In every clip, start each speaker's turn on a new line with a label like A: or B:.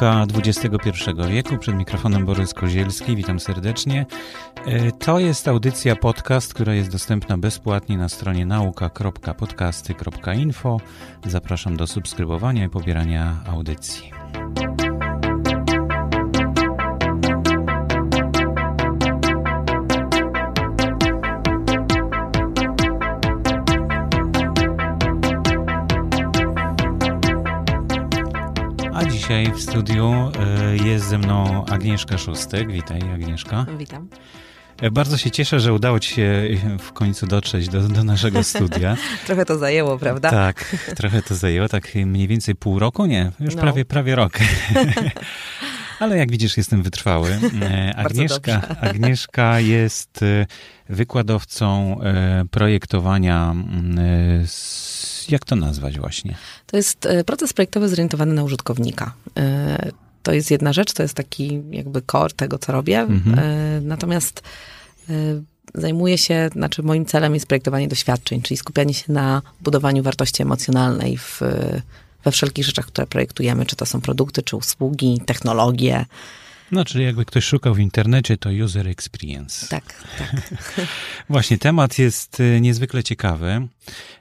A: Nauka XXI wieku. Przed mikrofonem Borys Kozielski. Witam serdecznie. E, to jest audycja podcast, która jest dostępna bezpłatnie na stronie nauka.podcasty.info. Zapraszam do subskrybowania i pobierania audycji. Dzisiaj w studiu e, jest ze mną Agnieszka Szóstek. Witaj, Agnieszka.
B: Witam.
A: E, bardzo się cieszę, że udało ci się w końcu dotrzeć do, do naszego studia.
B: trochę to zajęło, prawda?
A: Tak, trochę to zajęło, tak mniej więcej pół roku, nie, już no. prawie, prawie rok. Ale jak widzisz, jestem wytrwały. E, Agnieszka, Agnieszka jest wykładowcą projektowania jak to nazwać właśnie?
B: To jest e, proces projektowy zorientowany na użytkownika. E, to jest jedna rzecz, to jest taki jakby core tego, co robię. Mhm. E, natomiast zajmuję się, znaczy moim celem jest projektowanie doświadczeń, czyli skupianie się na budowaniu wartości emocjonalnej w, we wszelkich rzeczach, które projektujemy, czy to są produkty, czy usługi, technologie,
A: no, czyli jakby ktoś szukał w internecie, to user experience.
B: Tak, tak.
A: Właśnie, temat jest niezwykle ciekawy.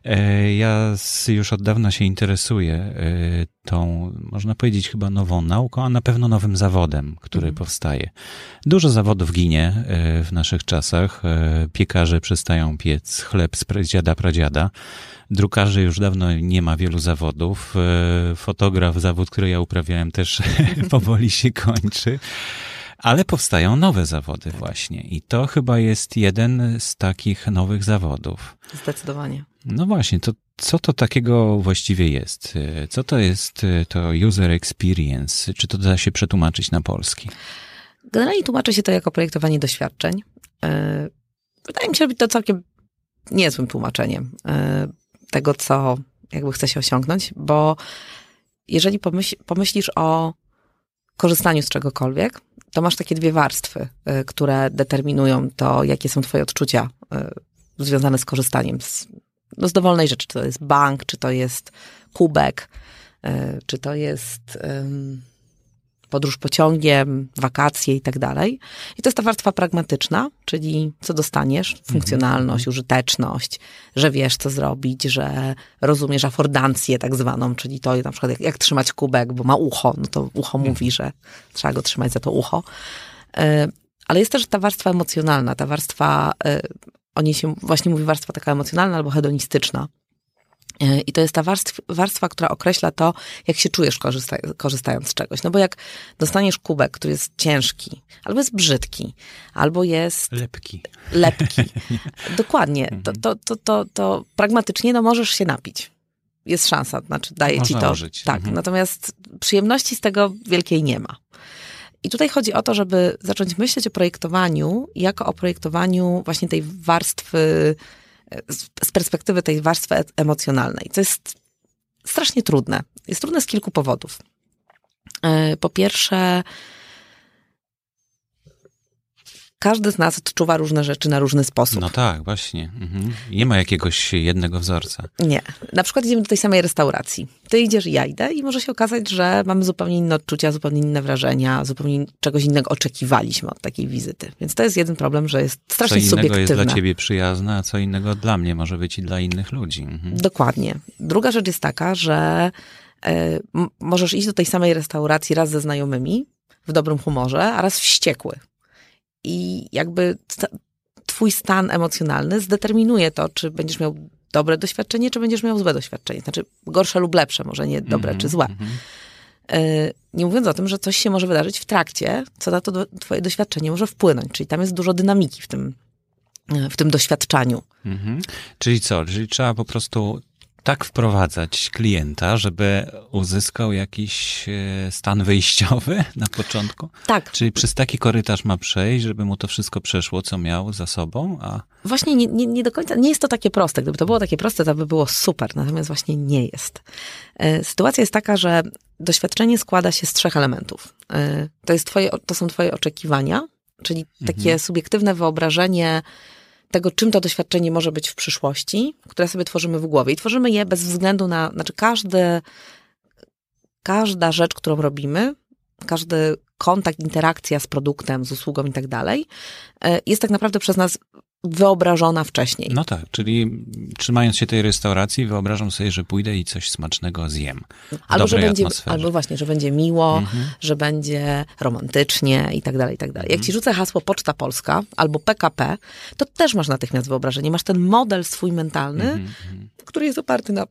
A: E, ja już od dawna się interesuję y, tą, można powiedzieć, chyba nową nauką, a na pewno nowym zawodem, który mhm. powstaje. Dużo zawodów ginie y, w naszych czasach. E, piekarze przestają piec chleb z dziada pradziada. Drukarzy już dawno nie ma wielu zawodów. E, fotograf, zawód, który ja uprawiałem, też powoli się kończy. Ale powstają nowe zawody właśnie i to chyba jest jeden z takich nowych zawodów.
B: Zdecydowanie.
A: No właśnie, to co to takiego właściwie jest? E, co to jest e, to user experience? Czy to da się przetłumaczyć na polski?
B: Generalnie tłumaczy się to jako projektowanie doświadczeń. Wydaje mi się, że to całkiem niezłym tłumaczeniem tego, co jakby chce się osiągnąć, bo jeżeli pomyśl, pomyślisz o korzystaniu z czegokolwiek, to masz takie dwie warstwy, y, które determinują to, jakie są twoje odczucia y, związane z korzystaniem z, no, z dowolnej rzeczy. Czy to jest bank, czy to jest kubek, y, czy to jest podróż pociągiem, wakacje i tak dalej. I to jest ta warstwa pragmatyczna, czyli co dostaniesz, funkcjonalność, mm -hmm. użyteczność, że wiesz, co zrobić, że rozumiesz afordancję tak zwaną, czyli to na przykład jak, jak trzymać kubek, bo ma ucho, no to ucho -hmm. mówi, że trzeba go trzymać za to ucho. E, ale jest też ta warstwa emocjonalna, ta warstwa, e, o niej się właśnie mówi warstwa taka emocjonalna albo hedonistyczna. E, I to jest ta warstwa, warstwa, która określa to, jak się czujesz korzysta, korzystając z czegoś. No bo jak dostaniesz kubek, który jest ciężki, albo jest brzydki, albo jest...
A: Lepki.
B: Lepki. Dokładnie. To, to, to, to, to pragmatycznie no możesz się napić. Jest szansa, znaczy daje Można ci to.
A: Użyć.
B: Tak, mhm. natomiast przyjemności z tego wielkiej nie ma. I tutaj chodzi o to, żeby zacząć myśleć o projektowaniu jako o projektowaniu właśnie tej warstwy z perspektywy tej warstwy e- emocjonalnej, co jest strasznie trudne. Jest trudne z kilku powodów. E, po pierwsze, każdy z nas odczuwa różne rzeczy na różny sposób.
A: No tak, właśnie. Mhm. Nie ma jakiegoś jednego wzorca.
B: Nie. Na przykład idziemy do tej samej restauracji. Ty idziesz i ja idę i może się okazać, że mamy zupełnie inne odczucia, zupełnie inne wrażenia, zupełnie czegoś innego oczekiwaliśmy od takiej wizyty. Więc to jest jeden problem, że jest strasznie subiektywne.
A: Co innego jest dla ciebie przyjazne, a co innego dla mnie może być i dla innych ludzi. Mhm.
B: Dokładnie. Druga rzecz jest taka, że y, możesz iść do tej samej restauracji raz ze znajomymi, w dobrym humorze, a raz wściekły i jakby twój stan emocjonalny zdeterminuje to, czy będziesz miał dobre doświadczenie, czy będziesz miał złe doświadczenie. Znaczy gorsze lub lepsze, może nie dobre mm -hmm, czy złe. Mm -hmm. Nie mówiąc o tym, że coś się może wydarzyć w trakcie, co na to do, twoje doświadczenie może wpłynąć. Czyli tam jest dużo dynamiki w tym, w tym doświadczaniu. -hmm.
A: Czyli co? Czyli trzeba po prostu tak wprowadzać klienta, żeby uzyskał jakiś e, stan wyjściowy na początku?
B: Tak.
A: Czyli przez taki korytarz ma przejść, żeby mu to wszystko przeszło, co miał za sobą? A...
B: Właśnie nie, nie, nie do końca, nie jest to takie proste. Gdyby to było takie proste, to by było super, natomiast właśnie nie jest. E, sytuacja jest taka, że doświadczenie składa się z trzech elementów. E, to, jest twoje, to są twoje oczekiwania, czyli takie mhm. subiektywne wyobrażenie, tego, czym to doświadczenie może być w przyszłości, które sobie tworzymy w głowie. I tworzymy je bez względu na, znaczy każde, każda rzecz, którą robimy, każdy kontakt, interakcja z produktem, z usługą i tak dalej, e, jest tak naprawdę przez nas wyobrażona wcześniej.
A: No tak, czyli trzymając się tej restauracji, wyobrażam sobie, że pójdę i coś smacznego zjem.
B: Albo, że będzie,
A: atmosferze.
B: albo właśnie, że będzie miło, mhm. że będzie romantycznie i tak dalej, i tak dalej. Jak mhm. ci rzucę hasło Poczta Polska albo PKP, to też masz natychmiast wyobrażenie. Masz ten model swój mentalny, mhm. który jest oparty na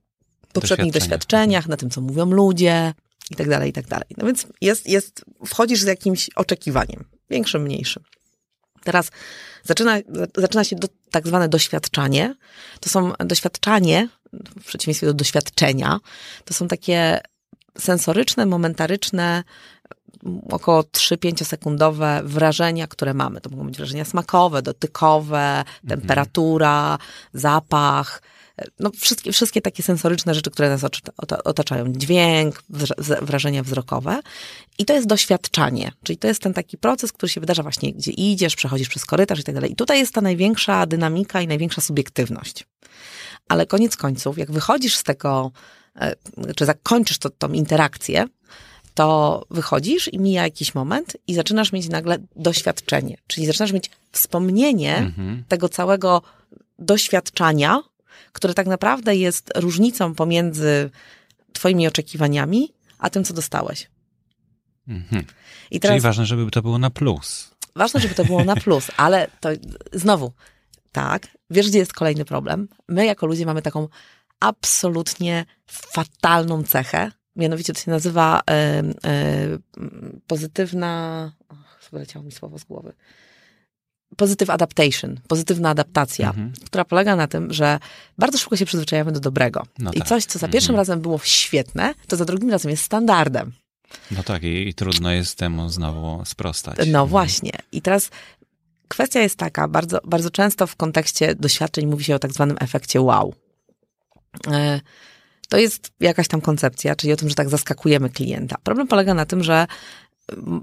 B: poprzednich doświadczeniach, na tym, co mówią ludzie i tak dalej, i tak dalej. No więc jest, jest, wchodzisz z jakimś oczekiwaniem, większym, mniejszym. Teraz zaczyna, zaczyna się do, tak zwane doświadczanie. To są doświadczanie, w przeciwieństwie do doświadczenia, to są takie sensoryczne, momentaryczne, około 3-5 sekundowe wrażenia, które mamy. To mogą być wrażenia smakowe, dotykowe, mhm. temperatura, zapach, no wszystkie, wszystkie takie sensoryczne rzeczy, które nas otaczają. Dźwięk, wrażenia wzrokowe. I to jest doświadczanie. Czyli to jest ten taki proces, który się wydarza właśnie, gdzie idziesz, przechodzisz przez korytarz i tak dalej. I tutaj jest ta największa dynamika i największa subiektywność. Ale koniec końców, jak wychodzisz z tego, e, czy zakończysz to, tą interakcję, to wychodzisz i mija jakiś moment i zaczynasz mieć nagle doświadczenie. Czyli zaczynasz mieć wspomnienie mhm. tego całego doświadczania, które tak naprawdę jest różnicą pomiędzy Twoimi oczekiwaniami, a tym, co dostałeś.
A: Mhm. I teraz, Czyli ważne, żeby to było na plus.
B: Ważne, żeby to było na plus, ale to znowu, tak, wiesz, gdzie jest kolejny problem? My jako ludzie mamy taką absolutnie fatalną cechę, mianowicie to się nazywa y, y, pozytywna, och, wyleciało mi słowo z głowy, positive adaptation, pozytywna adaptacja, mhm. która polega na tym, że bardzo szybko się przyzwyczajamy do dobrego. No I tak. coś, co za pierwszym mhm. razem było świetne, to za drugim razem jest standardem.
A: No tak, i, i trudno jest temu znowu sprostać.
B: No mhm. właśnie. I teraz kwestia jest taka, bardzo, bardzo często w kontekście doświadczeń mówi się o tak zwanym efekcie wow. E, to jest jakaś tam koncepcja, czyli o tym, że tak zaskakujemy klienta. Problem polega na tym, że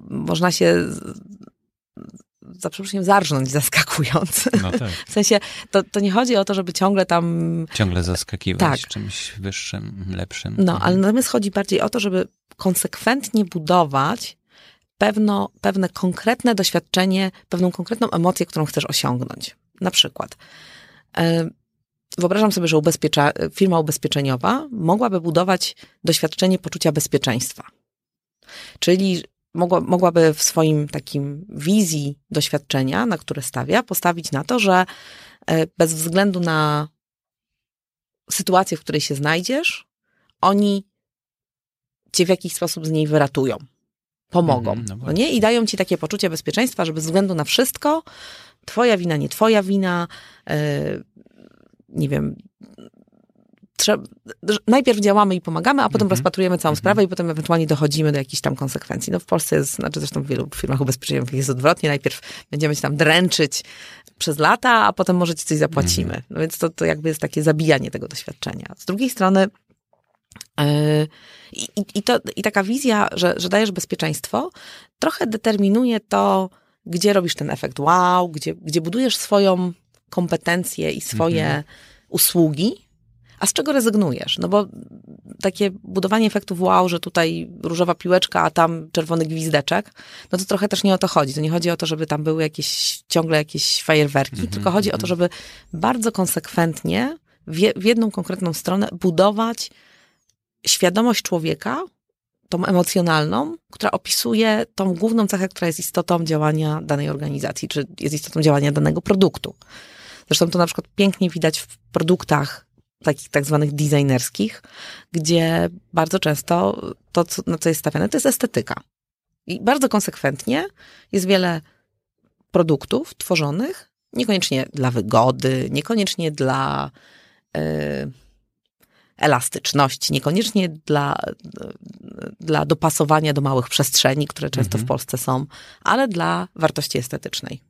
B: można się za przeproszeniem zarżnąć zaskakując. No tak. W sensie, to, to nie chodzi o to, żeby ciągle tam...
A: Ciągle zaskakiwać tak. czymś wyższym, lepszym.
B: No, mhm. ale natomiast chodzi bardziej o to, żeby konsekwentnie budować pewno, pewne konkretne doświadczenie, pewną konkretną emocję, którą chcesz osiągnąć. Na przykład, e, wyobrażam sobie, że ubezpiecza, firma ubezpieczeniowa mogłaby budować doświadczenie poczucia bezpieczeństwa. Czyli mogła, mogłaby w swoim takim wizji doświadczenia, na które stawia, postawić na to, że e, bez względu na sytuację, w której się znajdziesz, oni cię w jakiś sposób z niej wyratują, pomogą. Mm, no, no nie? I dają ci takie poczucie bezpieczeństwa, że bez względu na wszystko, twoja wina, nie twoja wina, yy, nie wiem, trzeba, najpierw działamy i pomagamy, a potem mm -hmm. rozpatrujemy całą mm -hmm. sprawę i potem ewentualnie dochodzimy do jakichś tam konsekwencji. No w Polsce jest, znaczy zresztą w wielu firmach ubezpieczeniowych jest odwrotnie. Najpierw będziemy się tam dręczyć przez lata, a potem może ci coś zapłacimy. Mm -hmm. No więc to, to jakby jest takie zabijanie tego doświadczenia. Z drugiej strony yy, i, i, to, i taka wizja, że, że dajesz bezpieczeństwo, trochę determinuje to, gdzie robisz ten efekt wow, gdzie, gdzie budujesz swoją kompetencję i swoje mhm. usługi, a z czego rezygnujesz? No bo takie budowanie efektów wow, że tutaj różowa piłeczka, a tam czerwony gwizdeczek, no to trochę też nie o to chodzi. To nie chodzi o to, żeby tam były jakieś, ciągle jakieś fajerwerki, mm -hmm, tylko chodzi mm -hmm. o to, mhm. żeby bardzo konsekwentnie w, w jedną konkretną stronę budować świadomość człowieka, tą emocjonalną, która opisuje tą główną cechę, która jest istotą działania danej organizacji, czy jest istotą działania danego produktu. Zresztą to na przykład pięknie widać w produktach takich tak zwanych designerskich, gdzie bardzo często to, co, na co jest stawiane, to jest estetyka. I bardzo konsekwentnie jest wiele produktów tworzonych, niekoniecznie dla wygody, niekoniecznie dla y, elastyczności, niekoniecznie dla, dla dopasowania do małych przestrzeni, które często mhm. w Polsce są, ale dla wartości estetycznej.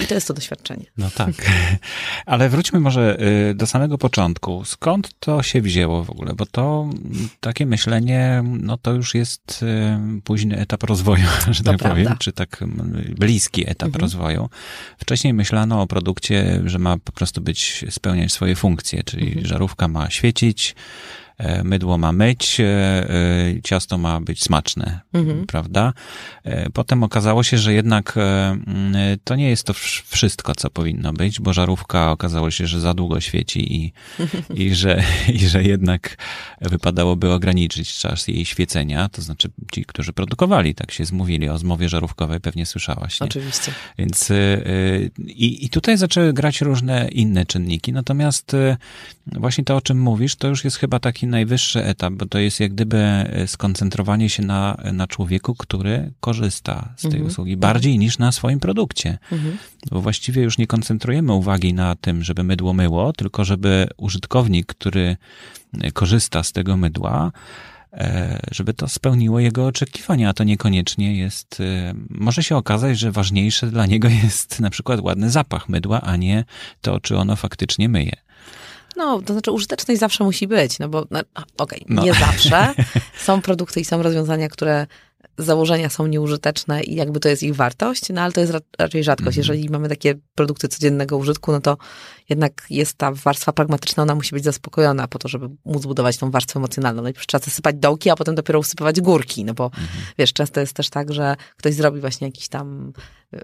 B: I to jest to doświadczenie.
A: No tak. Ale wróćmy może y, do samego początku. Skąd to się wzięło w ogóle? Bo to takie myślenie, no to już jest y, późny etap rozwoju, że tak prawda. powiem, czy tak bliski etap mhm. rozwoju. Wcześniej myślano o produkcie, że ma po prostu być, spełniać swoje funkcje, czyli mhm. żarówka ma świecić, mydło ma myć, ciasto ma być smaczne, mhm. prawda? Potem okazało się, że jednak to nie jest to wszystko, co powinno być, bo żarówka okazało się, że za długo świeci i, i, że, i że jednak wypadałoby ograniczyć czas jej świecenia, to znaczy ci, którzy produkowali, tak się zmówili o zmowie żarówkowej, pewnie słyszałaś. Nie?
B: Oczywiście.
A: Więc i, i tutaj zaczęły grać różne inne czynniki, natomiast właśnie to, o czym mówisz, to już jest chyba taki najwyższy etap, bo to jest jak gdyby skoncentrowanie się na, na człowieku, który korzysta z tej mhm. usługi bardziej niż na swoim produkcie. Mhm. Bo właściwie już nie koncentrujemy uwagi na tym, żeby mydło myło, tylko żeby użytkownik, który korzysta z tego mydła, e, żeby to spełniło jego oczekiwania, a to niekoniecznie jest, e, może się okazać, że ważniejsze dla niego jest na przykład ładny zapach mydła, a nie to, czy ono faktycznie myje.
B: No, to znaczy użyteczność zawsze musi być, no bo, no, okej, okay, no. nie zawsze. Są produkty i są rozwiązania, które założenia są nieużyteczne i jakby to jest ich wartość, no ale to jest raczej rzadkość. Mhm. Jeżeli mamy takie produkty codziennego użytku, no to jednak jest ta warstwa pragmatyczna, ona musi być zaspokojona po to, żeby móc budować tą warstwę emocjonalną. Najpierw trzeba zasypać dołki, a potem dopiero usypywać górki, no bo mhm. wiesz, często jest też tak, że ktoś zrobi właśnie jakiś tam yy,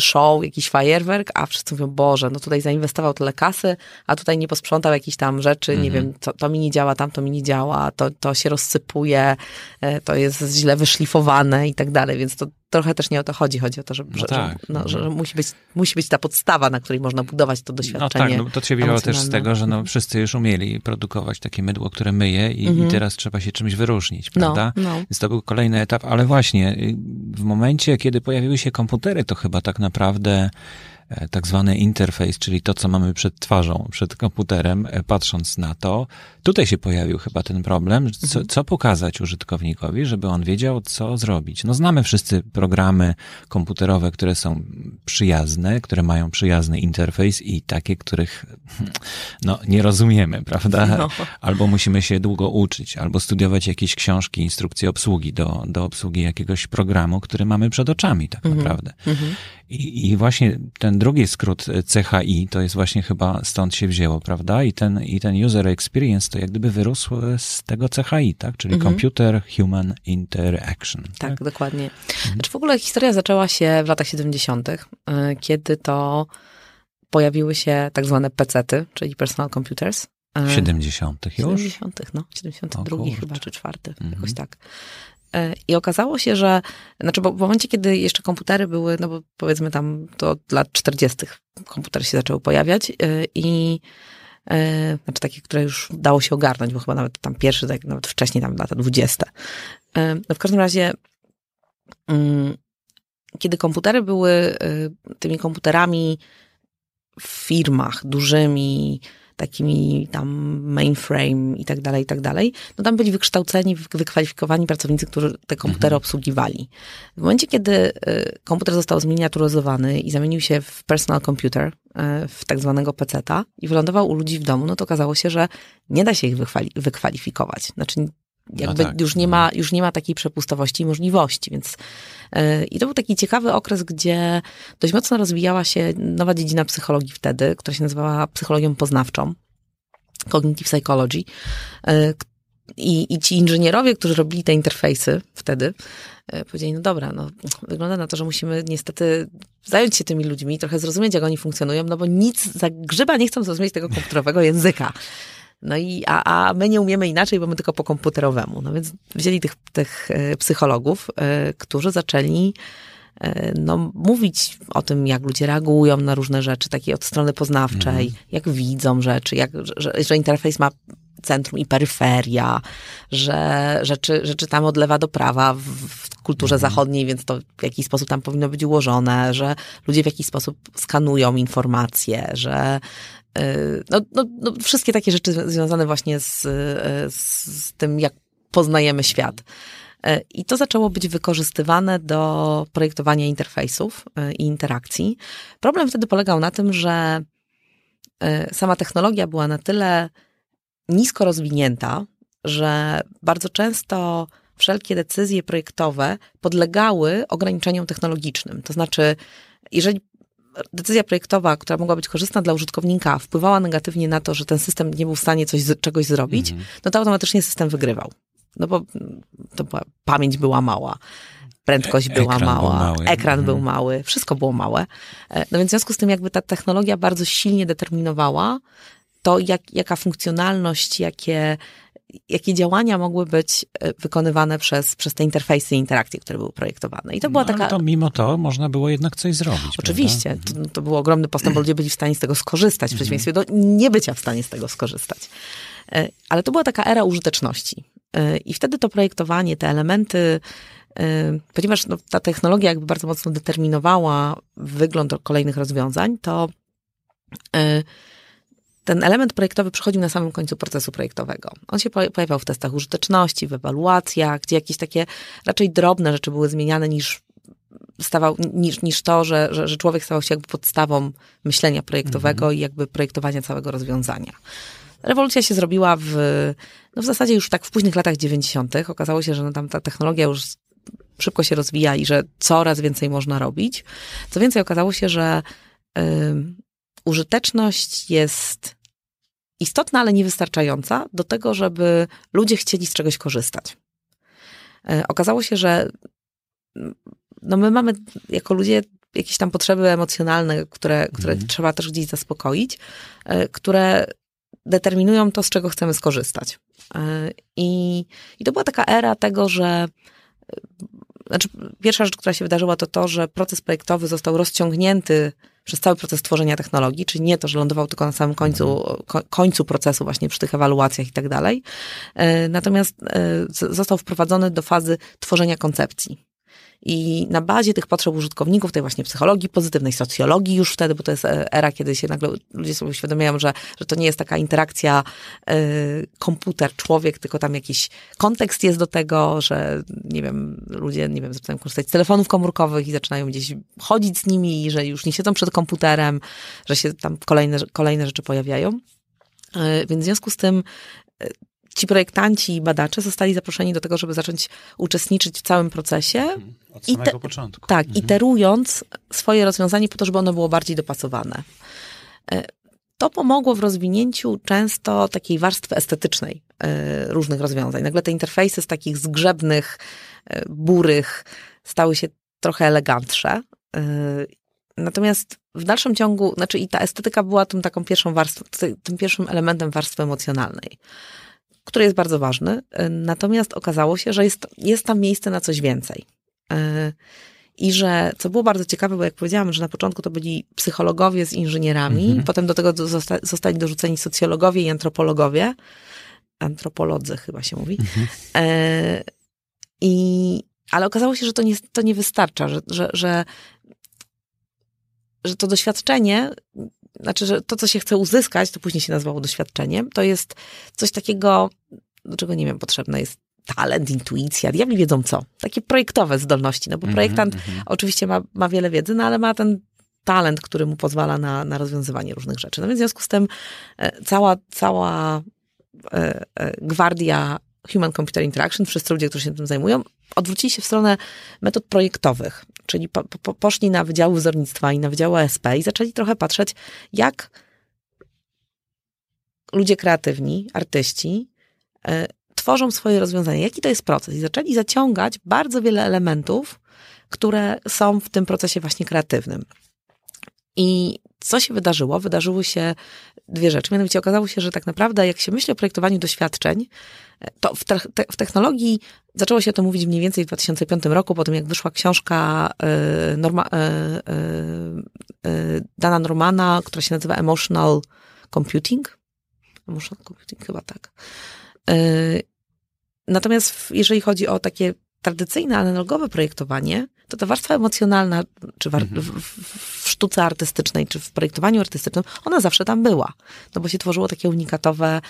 B: show, jakiś fajerwerk, a wszyscy mówią, Boże, no tutaj zainwestował tyle kasy, a tutaj nie posprzątał jakichś tam rzeczy, nie mhm. wiem, to, to mi nie działa, tam to mi nie działa, to, to się rozsypuje, e, to jest źle wyszlifowane i tak dalej, więc to trochę też nie o to chodzi. Chodzi o to, że, no że, tak. że, no, że mhm. musi, być, musi być ta podstawa, na której można budować to doświadczenie.
A: No tak, no, to się wzięło też z tego, że no, mhm. wszyscy już umieli produkować takie mydło, które myje i, mhm. i teraz trzeba się czymś wyróżnić, no, prawda? No, no. Więc to był kolejny etap, ale właśnie y, w momencie, kiedy pojawiły się komputery, to chyba tak naprawdę tak zwany interfejs, czyli to, co mamy przed twarzą, przed komputerem, e, patrząc na to. Tutaj się pojawił chyba ten problem, co, mhm. co, pokazać użytkownikowi, żeby on wiedział, co zrobić. No znamy wszyscy programy komputerowe, które są przyjazne, które mają przyjazny interfejs i takie, których no, nie rozumiemy, prawda? No. Albo musimy się długo uczyć, albo studiować jakieś książki, instrukcje obsługi do, do obsługi jakiegoś programu, który mamy przed oczami tak mhm. naprawdę. Mhm. I, I właśnie ten drugi skrót e, CHI to jest właśnie chyba stąd się wzięło, prawda? I ten, i ten user experience to jak gdyby wyrósł z tego CHI, tak? Czyli mhm. Computer Human Interaction.
B: Tak, tak? dokładnie. Mhm. Znaczy w ogóle historia zaczęła się w latach 70., e, kiedy to pojawiły się tak zwane PC-ty, czyli personal computers.
A: 70. E, już?
B: 70. no, 72 chyba, czy 4, mhm. jakoś tak. E, I okazało się, że, znaczy, bo w momencie, kiedy jeszcze komputery były, no bo powiedzmy tam to od lat 40. komputery się zaczęły pojawiać e, i e, znaczy takie, które już dało się ogarnąć, bo chyba nawet tam pierwszy, tak nawet wcześniej, tam lata 20. No w każdym razie, mm, kiedy komputery były tymi komputerami w firmach dużymi, takimi tam mainframe i tak dalej, i tak dalej, no tam byli wykształceni, wykwalifikowani pracownicy, którzy te komputery mhm. obsługiwali. W momencie, kiedy y, komputer został zminiaturyzowany i zamienił się w personal computer, y, w tak zwanego peceta i wylądował u ludzi w domu, no to okazało się, że nie da się ich wykwali wykwalifikować. Znaczy jakby no tak. już, nie ma, mhm. już nie ma takiej przepustowości i możliwości, więc yy, i to był taki ciekawy okres, gdzie dość mocno rozwijała się nowa dziedzina psychologii wtedy, która się nazywała psychologią poznawczą, cognitive psychology. Yy, i, I ci inżynierowie, którzy robili te interfejsy wtedy, yy, powiedzieli, no dobra, no wygląda na to, że musimy niestety zająć się tymi ludźmi, trochę zrozumieć, jak oni funkcjonują, no bo nic za grzyba nie chcą zrozumieć tego komputerowego języka. No i, a, a my nie umiemy inaczej, bo my tylko po komputerowemu. No więc wzięli tych, tych e, psychologów, e, którzy zaczęli e, no, mówić o tym, jak ludzie reagują na różne rzeczy, takiej od strony poznawczej, mm. jak widzą rzeczy, jak, że, że interfejs ma centrum i peryferia, że rzeczy, że czytamy od lewa do prawa w, w kulturze mm. zachodniej, więc to w jakiś sposób tam powinno być ułożone, że ludzie w jakiś sposób skanują informacje, że Y, no, no, no, wszystkie takie rzeczy związane właśnie z, y, z tym, jak poznajemy świat. Y, I to zaczęło być wykorzystywane do projektowania interfejsów i interakcji. Problem wtedy polegał na tym, że sama technologia była na tyle nisko rozwinięta, że bardzo często wszelkie decyzje projektowe podlegały ograniczeniom technologicznym. To znaczy, jeżeli decyzja projektowa, która mogła być korzystna dla użytkownika, wpływała negatywnie na to, że ten system nie był w stanie coś, czegoś zrobić, mhm. no to automatycznie system wygrywał. No bo to była, pamięć była mała, prędkość e, była ekran mała, był ekran mhm. był mały, wszystko było małe. E, no więc w związku z tym jakby ta technologia bardzo silnie determinowała to, jak, jaka funkcjonalność, jakie jakie działania mogły być e, wykonywane przez, przez te interfejsy i interakcje, które były projektowane. I to była no, taka...
A: to mimo to można było jednak coś zrobić.
B: Oczywiście. To, to był ogromny postęp, bo ludzie byli w stanie z tego skorzystać, w mhm. przeciwieństwie do niebycia w stanie z tego skorzystać. E, ale to była taka era użyteczności. E, I wtedy to projektowanie, te elementy, ponieważ no, ta technologia jakby bardzo mocno determinowała wygląd kolejnych rozwiązań, to ten element projektowy przychodził na samym końcu procesu projektowego. On się pojawiał w testach użyteczności, w ewaluacjach, gdzie jakieś takie raczej drobne rzeczy były zmieniane niż stawał, niż, niż to, że, że, że człowiek stał się jakby podstawą myślenia projektowego mhm. i jakby projektowania całego rozwiązania. Rewolucja się zrobiła w, no w zasadzie już tak w późnych latach 90. Okazało się, że no tam ta technologia już szybko się rozwija i że coraz więcej można robić. Co więcej, okazało się, że użyteczność jest istotna, ale niewystarczająca do tego, żeby ludzie chcieli z czegoś korzystać. E, okazało się, że mm, no my mamy jako ludzie jakieś tam potrzeby emocjonalne, które, które mhm. trzeba też gdzieś zaspokoić, e, które determinują to, z czego chcemy skorzystać. E, I, i to była taka era tego, że znaczy, pierwsza rzecz, która się wydarzyła, to to, że proces projektowy został rozciągnięty przez cały proces tworzenia technologii, czyli nie to, że lądował tylko na samym końcu, końcu procesu, właśnie przy tych ewaluacjach i tak dalej. E, natomiast e, został wprowadzony do fazy tworzenia koncepcji. I na bazie tych potrzeb użytkowników, tej właśnie psychologii pozytywnej, socjologii już wtedy, bo to jest era, kiedy się nagle ludzie sobie uświadamiają, że, że to nie jest taka interakcja y, komputer, człowiek, tylko tam jakiś kontekst jest do tego, że nie wiem, ludzie, nie wiem, zaczynają korzystać z telefonów komórkowych i zaczynają gdzieś chodzić z nimi, że już nie siedzą przed komputerem, że się tam kolejne, kolejne rzeczy pojawiają. Y, więc w związku z tym ci projektanci i badacze zostali zaproszeni do tego, żeby zacząć uczestniczyć w całym procesie. Mhm.
A: Od samego te, początku.
B: Tak, mhm. iterując swoje rozwiązanie po to, żeby ono było bardziej dopasowane. E, to pomogło w rozwinięciu często takiej warstwy estetycznej e, różnych rozwiązań. Nagle te interfejsy z takich zgrzebnych, e, burych stały się trochę elegantsze. Natomiast w dalszym ciągu, znaczy i ta estetyka była tym taką pierwszą warstwą, tym pierwszym elementem warstwy emocjonalnej który jest bardzo ważny. E, natomiast okazało się, że jest, jest tam miejsce na coś więcej. E, I że, co było bardzo ciekawe, bo jak powiedziałam, że na początku to byli psychologowie z inżynierami, mhm. potem do tego zosta zostali dorzuceni socjologowie i antropologowie. Antropolodzy chyba się mówi. Mhm. E, I, ale okazało się, że to nie, to nie wystarcza, że, że, że, że to doświadczenie znaczy, że to, co się chce uzyskać, to później się nazywało doświadczeniem, to jest coś takiego, do czego nie wiem, potrzebne jest talent, intuicja, diabli wiedzą co. Takie projektowe zdolności, no bo -hmm, projektant mm -hmm. oczywiście ma, ma wiele wiedzy, no ale ma ten talent, który mu pozwala na, na rozwiązywanie różnych rzeczy. No więc w związku z tym e, cała, cała e, e, gwardia Human Computer Interaction, wszyscy ludzie, którzy się tym zajmują, odwrócili się w stronę metod projektowych, czyli po, po, poszli na Wydział Wzornictwa i na Wydział ASP i zaczęli trochę patrzeć, jak ludzie kreatywni, artyści y, tworzą swoje rozwiązania, jaki to jest proces. I zaczęli zaciągać bardzo wiele elementów, które są w tym procesie właśnie kreatywnym. I co się wydarzyło? Wydarzyły się dwie rzeczy. Mianowicie okazało się, że tak naprawdę, jak się myśli o projektowaniu doświadczeń, to w, te, w, technologii zaczęło się to mówić mniej więcej w 2005 roku, po tym jak wyszła książka y, Norma, y, y, Dana Normana, która się nazywa Emotional Computing. Emotional Computing, chyba tak. Natomiast jeżeli chodzi o takie tradycyjne, analogowe projektowanie, to ta warstwa emocjonalna, czy w, mhm. w, w, sztuce artystycznej, czy w projektowaniu artystycznym, ona zawsze tam była. No bo się tworzyło takie unikatowe,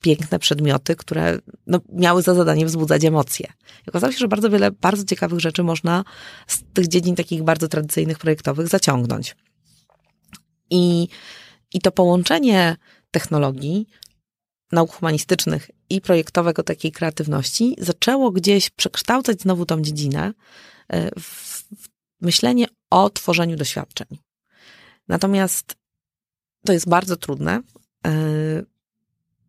B: piękne przedmioty, które no, miały za zadanie wzbudzać emocje. I okazało się, że bardzo wiele bardzo ciekawych rzeczy można z tych dziedzin takich bardzo tradycyjnych projektowych zaciągnąć. I, i to połączenie technologii, nauk humanistycznych i projektowego takiej kreatywności zaczęło gdzieś przekształcać znowu tą dziedzinę e, w myślenie o tworzeniu doświadczeń. Natomiast to jest bardzo trudne.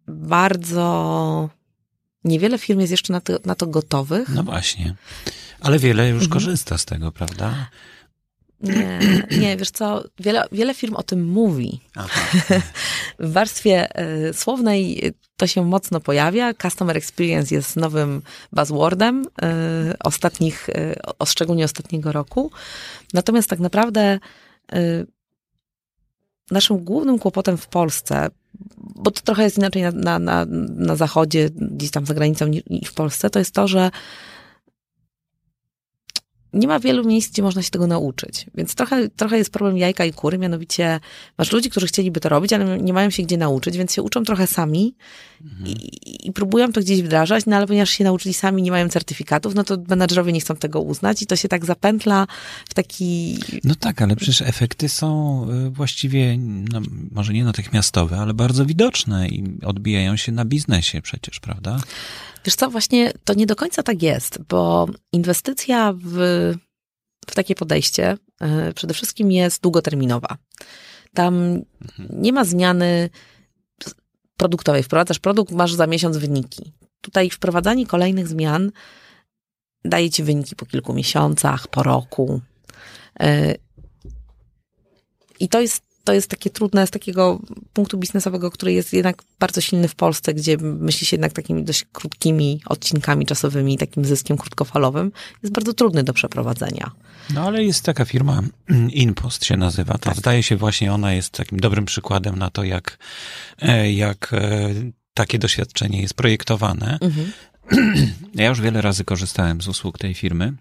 B: E, bardzo niewiele firm jest jeszcze na to, na to gotowych.
A: No właśnie. Ale wiele już mhm. korzysta z tego, prawda?
B: Nie, nie, wiesz co, wiele, wiele firm o tym mówi. w warstwie y, słownej to się mocno pojawia. Customer experience jest nowym buzzwordem y, ostatnich, y, szczególnie ostatniego roku. Natomiast tak naprawdę naszym głównym kłopotem w Polsce, bo to trochę jest inaczej na, na, na, na zachodzie, gdzieś tam za granicą niż w Polsce, to jest to, że nie ma wielu miejsc, gdzie można się tego nauczyć. Więc trochę, trochę jest problem jajka i kury, mianowicie masz ludzi, którzy chcieliby to robić, ale nie mają się gdzie nauczyć, więc się uczą trochę sami mhm. i, i, próbują to gdzieś wdrażać, no ale ponieważ się nauczyli sami, nie mają certyfikatów, no to menadżerowie nie chcą tego uznać i to się tak zapętla w taki...
A: No tak, ale przecież efekty są y, właściwie, no, może nie natychmiastowe, ale bardzo widoczne i odbijają się na biznesie przecież, prawda?
B: Wiesz co, właśnie to nie do końca tak jest, bo inwestycja w, w takie podejście yy, przede wszystkim jest długoterminowa. Tam mhm. nie ma zmiany produktowej. Wprowadzasz produkt, masz za miesiąc wyniki. Tutaj wprowadzanie kolejnych zmian daje ci wyniki po kilku miesiącach, po roku. Yy, I to jest to jest takie trudne z takiego punktu biznesowego, który jest jednak bardzo silny w Polsce, gdzie myśli się jednak takimi dość krótkimi odcinkami czasowymi, takim zyskiem krótkofalowym, jest bardzo trudny do przeprowadzenia.
A: No ale jest taka firma, Inpost się nazywa, to tak. zdaje się właśnie ona jest takim dobrym przykładem na to, jak, e, jak e, takie doświadczenie jest projektowane. Mhm. Ja już wiele razy korzystałem z usług tej firmy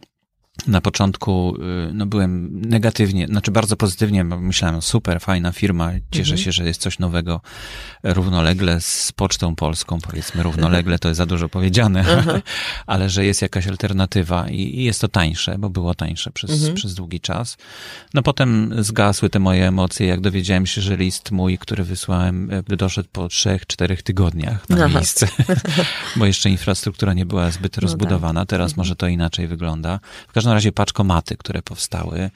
A: na początku y, no, byłem negatywnie, znaczy bardzo pozytywnie, myślałem, super, fajna firma, cieszę mhm. się, że jest coś nowego równolegle z Pocztą Polską, powiedzmy równolegle, to jest za dużo powiedziane, ale że jest jakaś alternatywa i, i, jest to tańsze, bo było tańsze przez, mhm. przez długi czas. No potem zgasły te moje emocje, jak dowiedziałem się, że list mój, który wysłałem, doszedł po trzech, czterech tygodniach na Aha. miejsce, bo jeszcze infrastruktura nie była zbyt no rozbudowana, tak. teraz mhm. może to inaczej wygląda. W każdym każdym razie paczkomaty, które powstały,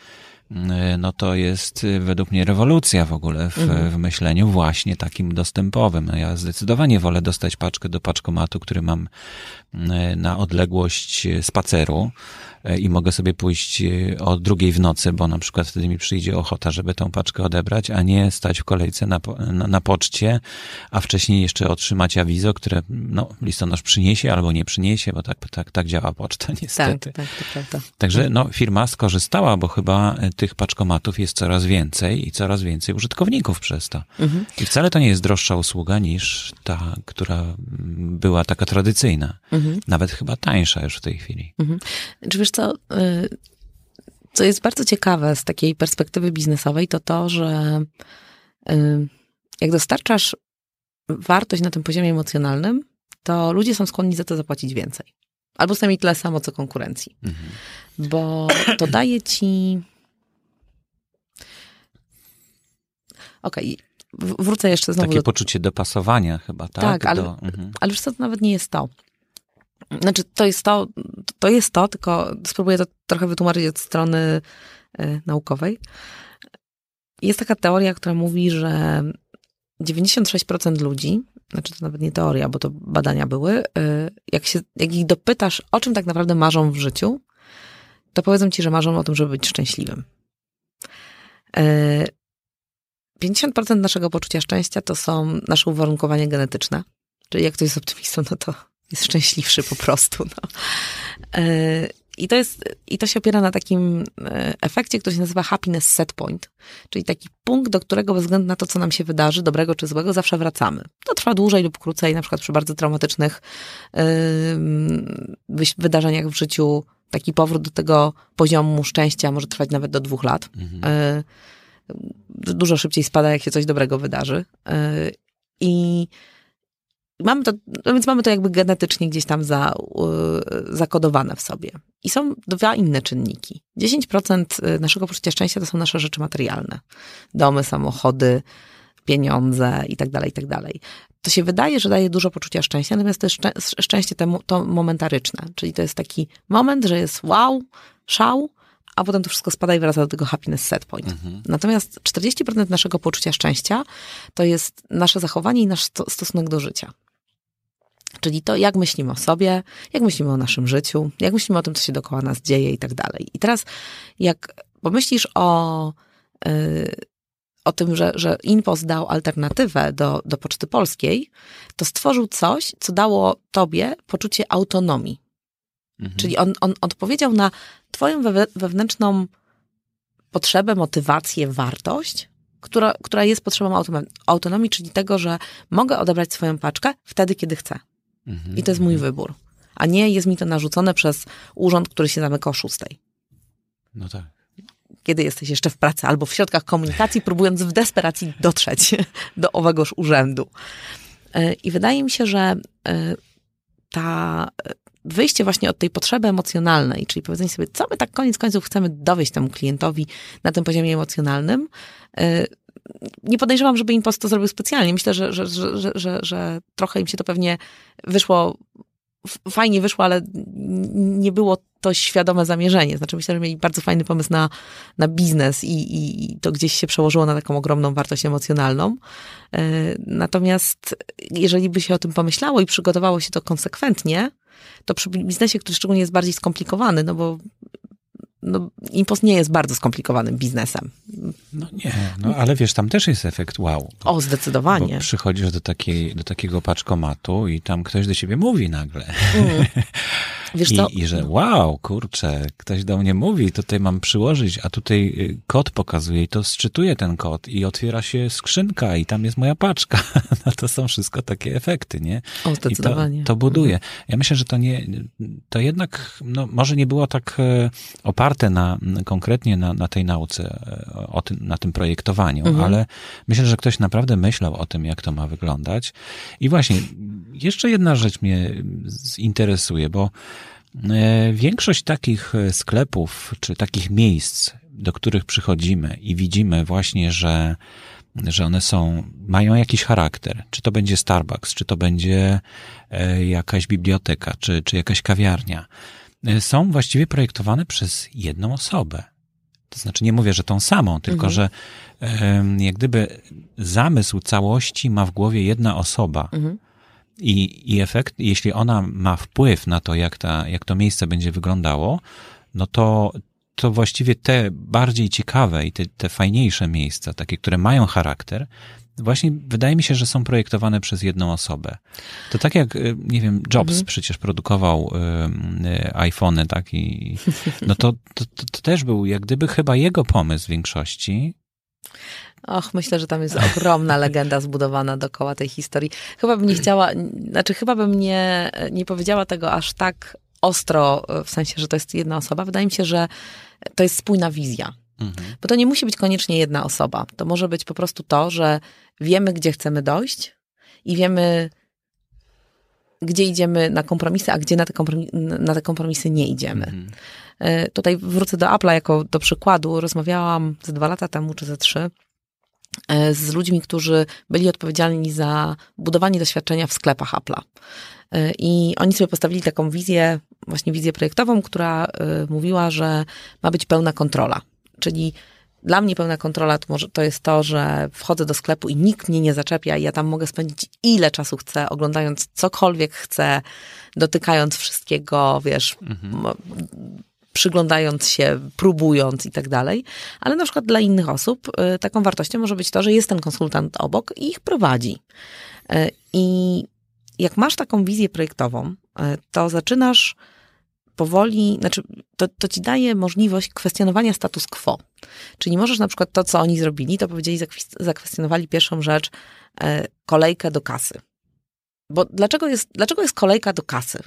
A: mm, no to jest y, według mnie rewolucja w ogóle w, mhm. w, myśleniu właśnie takim dostępowym. No ja zdecydowanie wolę dostać paczkę do paczkomatu, który mam mm, na odległość spaceru, i mogę sobie pójść e, o drugiej w nocy, bo na przykład wtedy mi przyjdzie ochota, żeby tą paczkę odebrać, a nie stać w kolejce na, na, na poczcie, a wcześniej jeszcze otrzymać awizo, które no, listonosz przyniesie albo nie przyniesie, bo tak, tak, tak działa poczta niestety.
B: Tak, tak, to prawda.
A: Także no, firma skorzystała, bo chyba e, tych paczkomatów jest coraz więcej i coraz więcej użytkowników przez to. Mhm. I wcale to nie jest droższa usługa niż ta, która była taka tradycyjna. Mhm. Nawet chyba tańsza już w tej chwili.
B: Mhm. Czy wiesz co, y, co jest bardzo ciekawe z takiej perspektywy biznesowej, to to, że y, jak dostarczasz wartość na tym poziomie emocjonalnym, to ludzie są skłonni za to zapłacić więcej. Albo przynajmniej tyle samo, co konkurencji. Mhm. Bo to daje ci... Okej, okay. wrócę jeszcze znowu
A: Takie do... poczucie dopasowania chyba, tak?
B: Tak, ale, do... mhm. ale wiesz co, to nawet nie jest to. Znaczy, to jest to, to jest to, tylko spróbuję to trochę wytłumaczyć od strony y, naukowej. Jest taka teoria, która mówi, że 96% ludzi, znaczy to nawet nie teoria, bo to badania były, y, jak, się, jak ich dopytasz, o czym tak naprawdę marzą w życiu, to powiedzą ci, że marzą o tym, żeby być szczęśliwym. Y, 50% naszego poczucia szczęścia to są nasze uwarunkowania genetyczne. Czyli jak ktoś jest optymistą, no to jest szczęśliwszy po prostu. No. E, I to, jest, I to się opiera na takim e, efekcie, który się nazywa happiness set point, czyli taki punkt, do którego bez względu na to, co nam się wydarzy, dobrego czy złego, zawsze wracamy. To trwa dłużej lub krócej, na przykład przy bardzo traumatycznych yy, wydarzeniach w życiu. Taki powrót do tego poziomu szczęścia może trwać nawet do dwóch lat. Mhm. Yy, dużo szybciej spada, jak się coś dobrego wydarzy. Yy, I Mamy to, no więc mamy to jakby genetycznie gdzieś tam za, zakodowane w sobie. I są dwa inne czynniki. 10% y, naszego poczucia szczęścia to są nasze rzeczy materialne. Domy, samochody, pieniądze i tak dalej, i tak dalej. To się wydaje, że daje dużo poczucia szczęścia, natomiast to jest szczęście to momentaryczne. Czyli to jest taki moment, że jest wow, szał, a potem to wszystko spada i wraca do tego happiness set point. Mhm. Natomiast 40% naszego poczucia szczęścia to jest nasze zachowanie i nasz stosunek do życia. Czyli to, jak myślimy o sobie, jak myślimy o naszym życiu, jak myślimy o tym, co się dookoła nas dzieje i tak dalej. I teraz, jak pomyślisz o, yy, o tym, że, że Inpost dał alternatywę do, do Poczty Polskiej, to stworzył coś, co dało tobie poczucie autonomii. Mhm. Czyli on, on odpowiedział na twoją wewnętrzną potrzebę, motywację, wartość, która, która jest potrzebą autonomii, czyli tego, że mogę odebrać swoją paczkę wtedy, kiedy chcę. Mhm. I to jest mój wybór. A nie jest mi to narzucone przez urząd, który się zamyka o szóstej.
A: No tak.
B: Kiedy jesteś jeszcze w pracy albo w środkach komunikacji, próbując w desperacji dotrzeć do owegoż urzędu. E, I wydaje mi się, że e, ta wyjście właśnie od tej potrzeby emocjonalnej, czyli powiedzenie sobie, co my tak koniec końców chcemy dowieść temu klientowi na tym poziomie emocjonalnym, e, nie podejrzewam, żeby Impost to zrobił specjalnie. Myślę, że, że, że, że, że, trochę im się to pewnie wyszło, fajnie wyszło, ale nie było to świadome zamierzenie. Znaczy myślę, że mieli bardzo fajny pomysł na, na biznes i, i, i to gdzieś się przełożyło na taką ogromną wartość emocjonalną. E, natomiast jeżeli by się o tym pomyślało i przygotowało się to konsekwentnie, to przy biznesie, który szczególnie jest bardziej skomplikowany, no bo no, Impost nie jest bardzo skomplikowanym biznesem.
A: No nie, no ale wiesz, tam też jest efekt wow.
B: Bo, o, zdecydowanie.
A: przychodzisz do, takiej, do takiego paczkomatu i tam ktoś do ciebie mówi nagle. Mm. Wiesz I, I że wow, kurczę, ktoś do mnie mówi, tutaj mam przyłożyć, a tutaj y, kod pokazuje i to sczytuje ten kod i otwiera się skrzynka i tam jest moja paczka. No to są wszystko takie efekty, nie?
B: O, zdecydowanie.
A: I to, to buduje. Ja myślę, że to nie, to jednak, no może nie było tak e, oparte na, konkretnie na, na tej nauce, e, o tym, na tym projektowaniu, mhm. ale myślę, że ktoś naprawdę myślał o tym, jak to ma wyglądać. I właśnie, jeszcze jedna rzecz mnie interesuje, bo większość takich e, sklepów, czy takich miejsc, do których przychodzimy i widzimy właśnie, że, że one są, mają jakiś charakter. Czy to będzie Starbucks, czy to będzie e, jakaś biblioteka, czy, czy jakaś kawiarnia. Są właściwie projektowane przez jedną osobę. To znaczy, nie mówię, że tą samą, tylko mhm. że jak gdyby zamysł całości ma w głowie jedna osoba. Mhm i, I efekt, jeśli ona ma wpływ na to, jak, ta, jak to miejsce będzie wyglądało, no to, to właściwie te bardziej ciekawe i te, te fajniejsze miejsca, takie, które mają charakter, właśnie wydaje mi się, że są projektowane przez jedną osobę. To tak jak, y, nie wiem, Jobs mhm. przecież produkował y, y, iPhony, tak, i no to, to, to, też był jak gdyby chyba jego pomysł w większości,
B: Och, myślę, że tam jest ogromna legenda zbudowana dookoła tej historii. Chyba bym nie chciała, znaczy chyba bym nie, nie powiedziała tego aż tak ostro, w sensie, że to jest jedna osoba. Wydaje mi się, że to jest spójna wizja. Mhm. Bo to nie musi być koniecznie jedna osoba. To może być po prostu to, że wiemy, gdzie chcemy dojść i wiemy, gdzie idziemy na kompromisy, a gdzie na te, kompromisy, na te kompromisy nie idziemy. Mhm. E, tutaj wrócę do Apple'a jako do przykładu. Rozmawiałam ze dwa lata temu, czy ze trzy, E, z ludźmi, którzy byli odpowiedzialni za budowanie doświadczenia w sklepach Apple'a. E, I oni sobie postawili taką wizję, właśnie wizję projektową, która mówiła, że ma być pełna kontrola. Czyli dla mnie pełna kontrola to, może, to jest to, że wchodzę do sklepu i nikt mnie nie zaczepia i ja tam mogę spędzić ile czasu chcę, oglądając cokolwiek chcę, dotykając wszystkiego, wiesz, mhm przyglądając się, próbując i tak dalej, ale na przykład dla innych osób y, taką wartością może być to, że jest ten konsultant obok i ich prowadzi. Y, I jak masz taką wizję projektową, y, to zaczynasz powoli, znaczy to, to ci daje możliwość kwestionowania status quo. Czyli możesz na przykład to, co oni zrobili, to powiedzieli, zakwestionowali pierwszą rzecz, kolejkę do kasy. Bo dlaczego jest, dlaczego jest kolejka do kasy?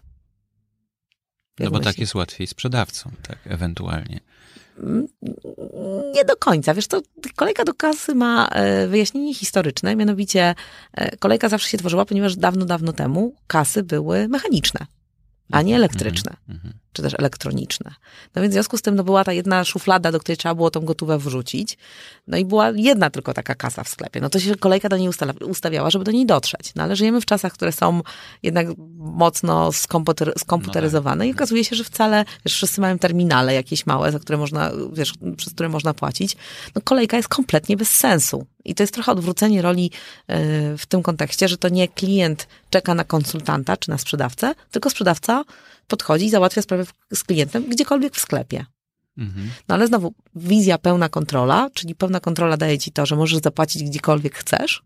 A: No bo tak jest łatwiej sprzedawcą, tak, ewentualnie.
B: Nie do końca. Wiesz to kolejka do kasy ma e, wyjaśnienie historyczne, mianowicie e, kolejka zawsze się tworzyła, ponieważ dawno, dawno temu kasy były mechaniczne. A nie elektryczne.
A: Mhm.
B: czy też elektroniczne. No więc w związku z tym no była ta jedna szuflada, do której trzeba było tą gotówę wrzucić. No i była jedna tylko taka kasa w sklepie. No to się kolejka do niej ustala- ustawiała, żeby do niej dotrzeć. No ale żyjemy w czasach, które są jednak mocno skomputer- skomputeryzowane i okazuje się, że wcale, wiesz, wszyscy mają terminale jakieś małe, za które można, wiesz, przez które można płacić. No kolejka jest kompletnie bez sensu. I to jest trochę odwrócenie roli y, w tym kontekście, że to nie klient czeka na konsultanta czy na sprzedawcę, tylko sprzedawca podchodzi i załatwia sprawę z klientem gdziekolwiek w sklepie.
A: Mhm.
B: No ale znowu, wizja pełna kontrola, czyli pełna kontrola daje ci to, że możesz zapłacić gdziekolwiek chcesz,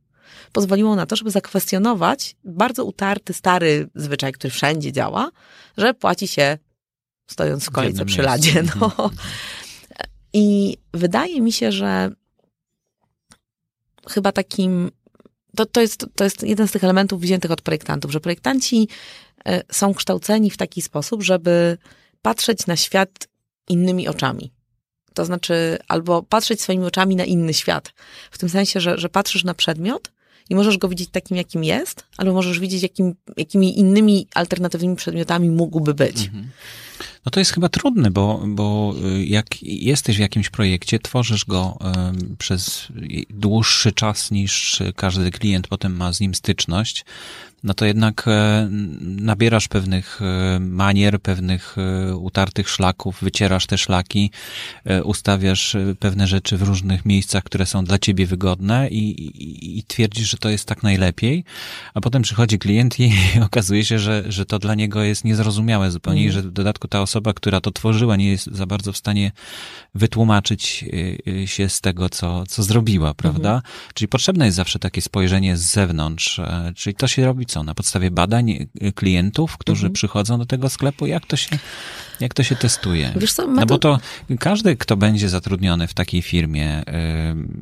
B: pozwoliło na to, żeby zakwestionować bardzo utarty, stary zwyczaj, który wszędzie działa, że płaci się stojąc w kolejce przy ladzie. No.
A: Mhm.
B: I wydaje mi się, że chyba takim. To, to, jest, to jest jeden z tych elementów wziętych od projektantów, że projektanci e, są kształceni w taki sposób, żeby patrzeć na świat innymi oczami. To znaczy, albo patrzeć swoimi oczami na inny świat. W tym sensie, że, że patrzysz na przedmiot i możesz go widzieć takim, jakim jest, albo możesz widzieć, jakim, jakimi innymi alternatywnymi przedmiotami mógłby być.
A: Mhm. No to jest chyba trudne, bo, bo y, jak jesteś w jakimś projekcie, tworzysz go em, przez dłuższy czas niż każdy klient potem ma z nim styczność, no to jednak e, nabierasz pewnych manier, pewnych utartych szlaków, wycierasz te szlaki, ustawiasz pewne rzeczy w różnych miejscach, które są dla ciebie wygodne i, i, i twierdzisz, że to jest tak najlepiej, a potem przychodzi klient i okazuje się, że, że to dla niego jest niezrozumiałe zupełnie i że w dodatku ta osoba, która to tworzyła, nie jest za bardzo w stanie wytłumaczyć y, y, się z tego, co, co zrobiła, prawda? Czyli potrzebne jest zawsze takie spojrzenie z zewnątrz, e, czyli to się robi co? Na podstawie badań y, klientów, którzy przychodzą do tego sklepu, jak to się, jak to się testuje?
B: Wiesz co,
A: No bo to każdy, kto będzie zatrudniony w takiej firmie, y,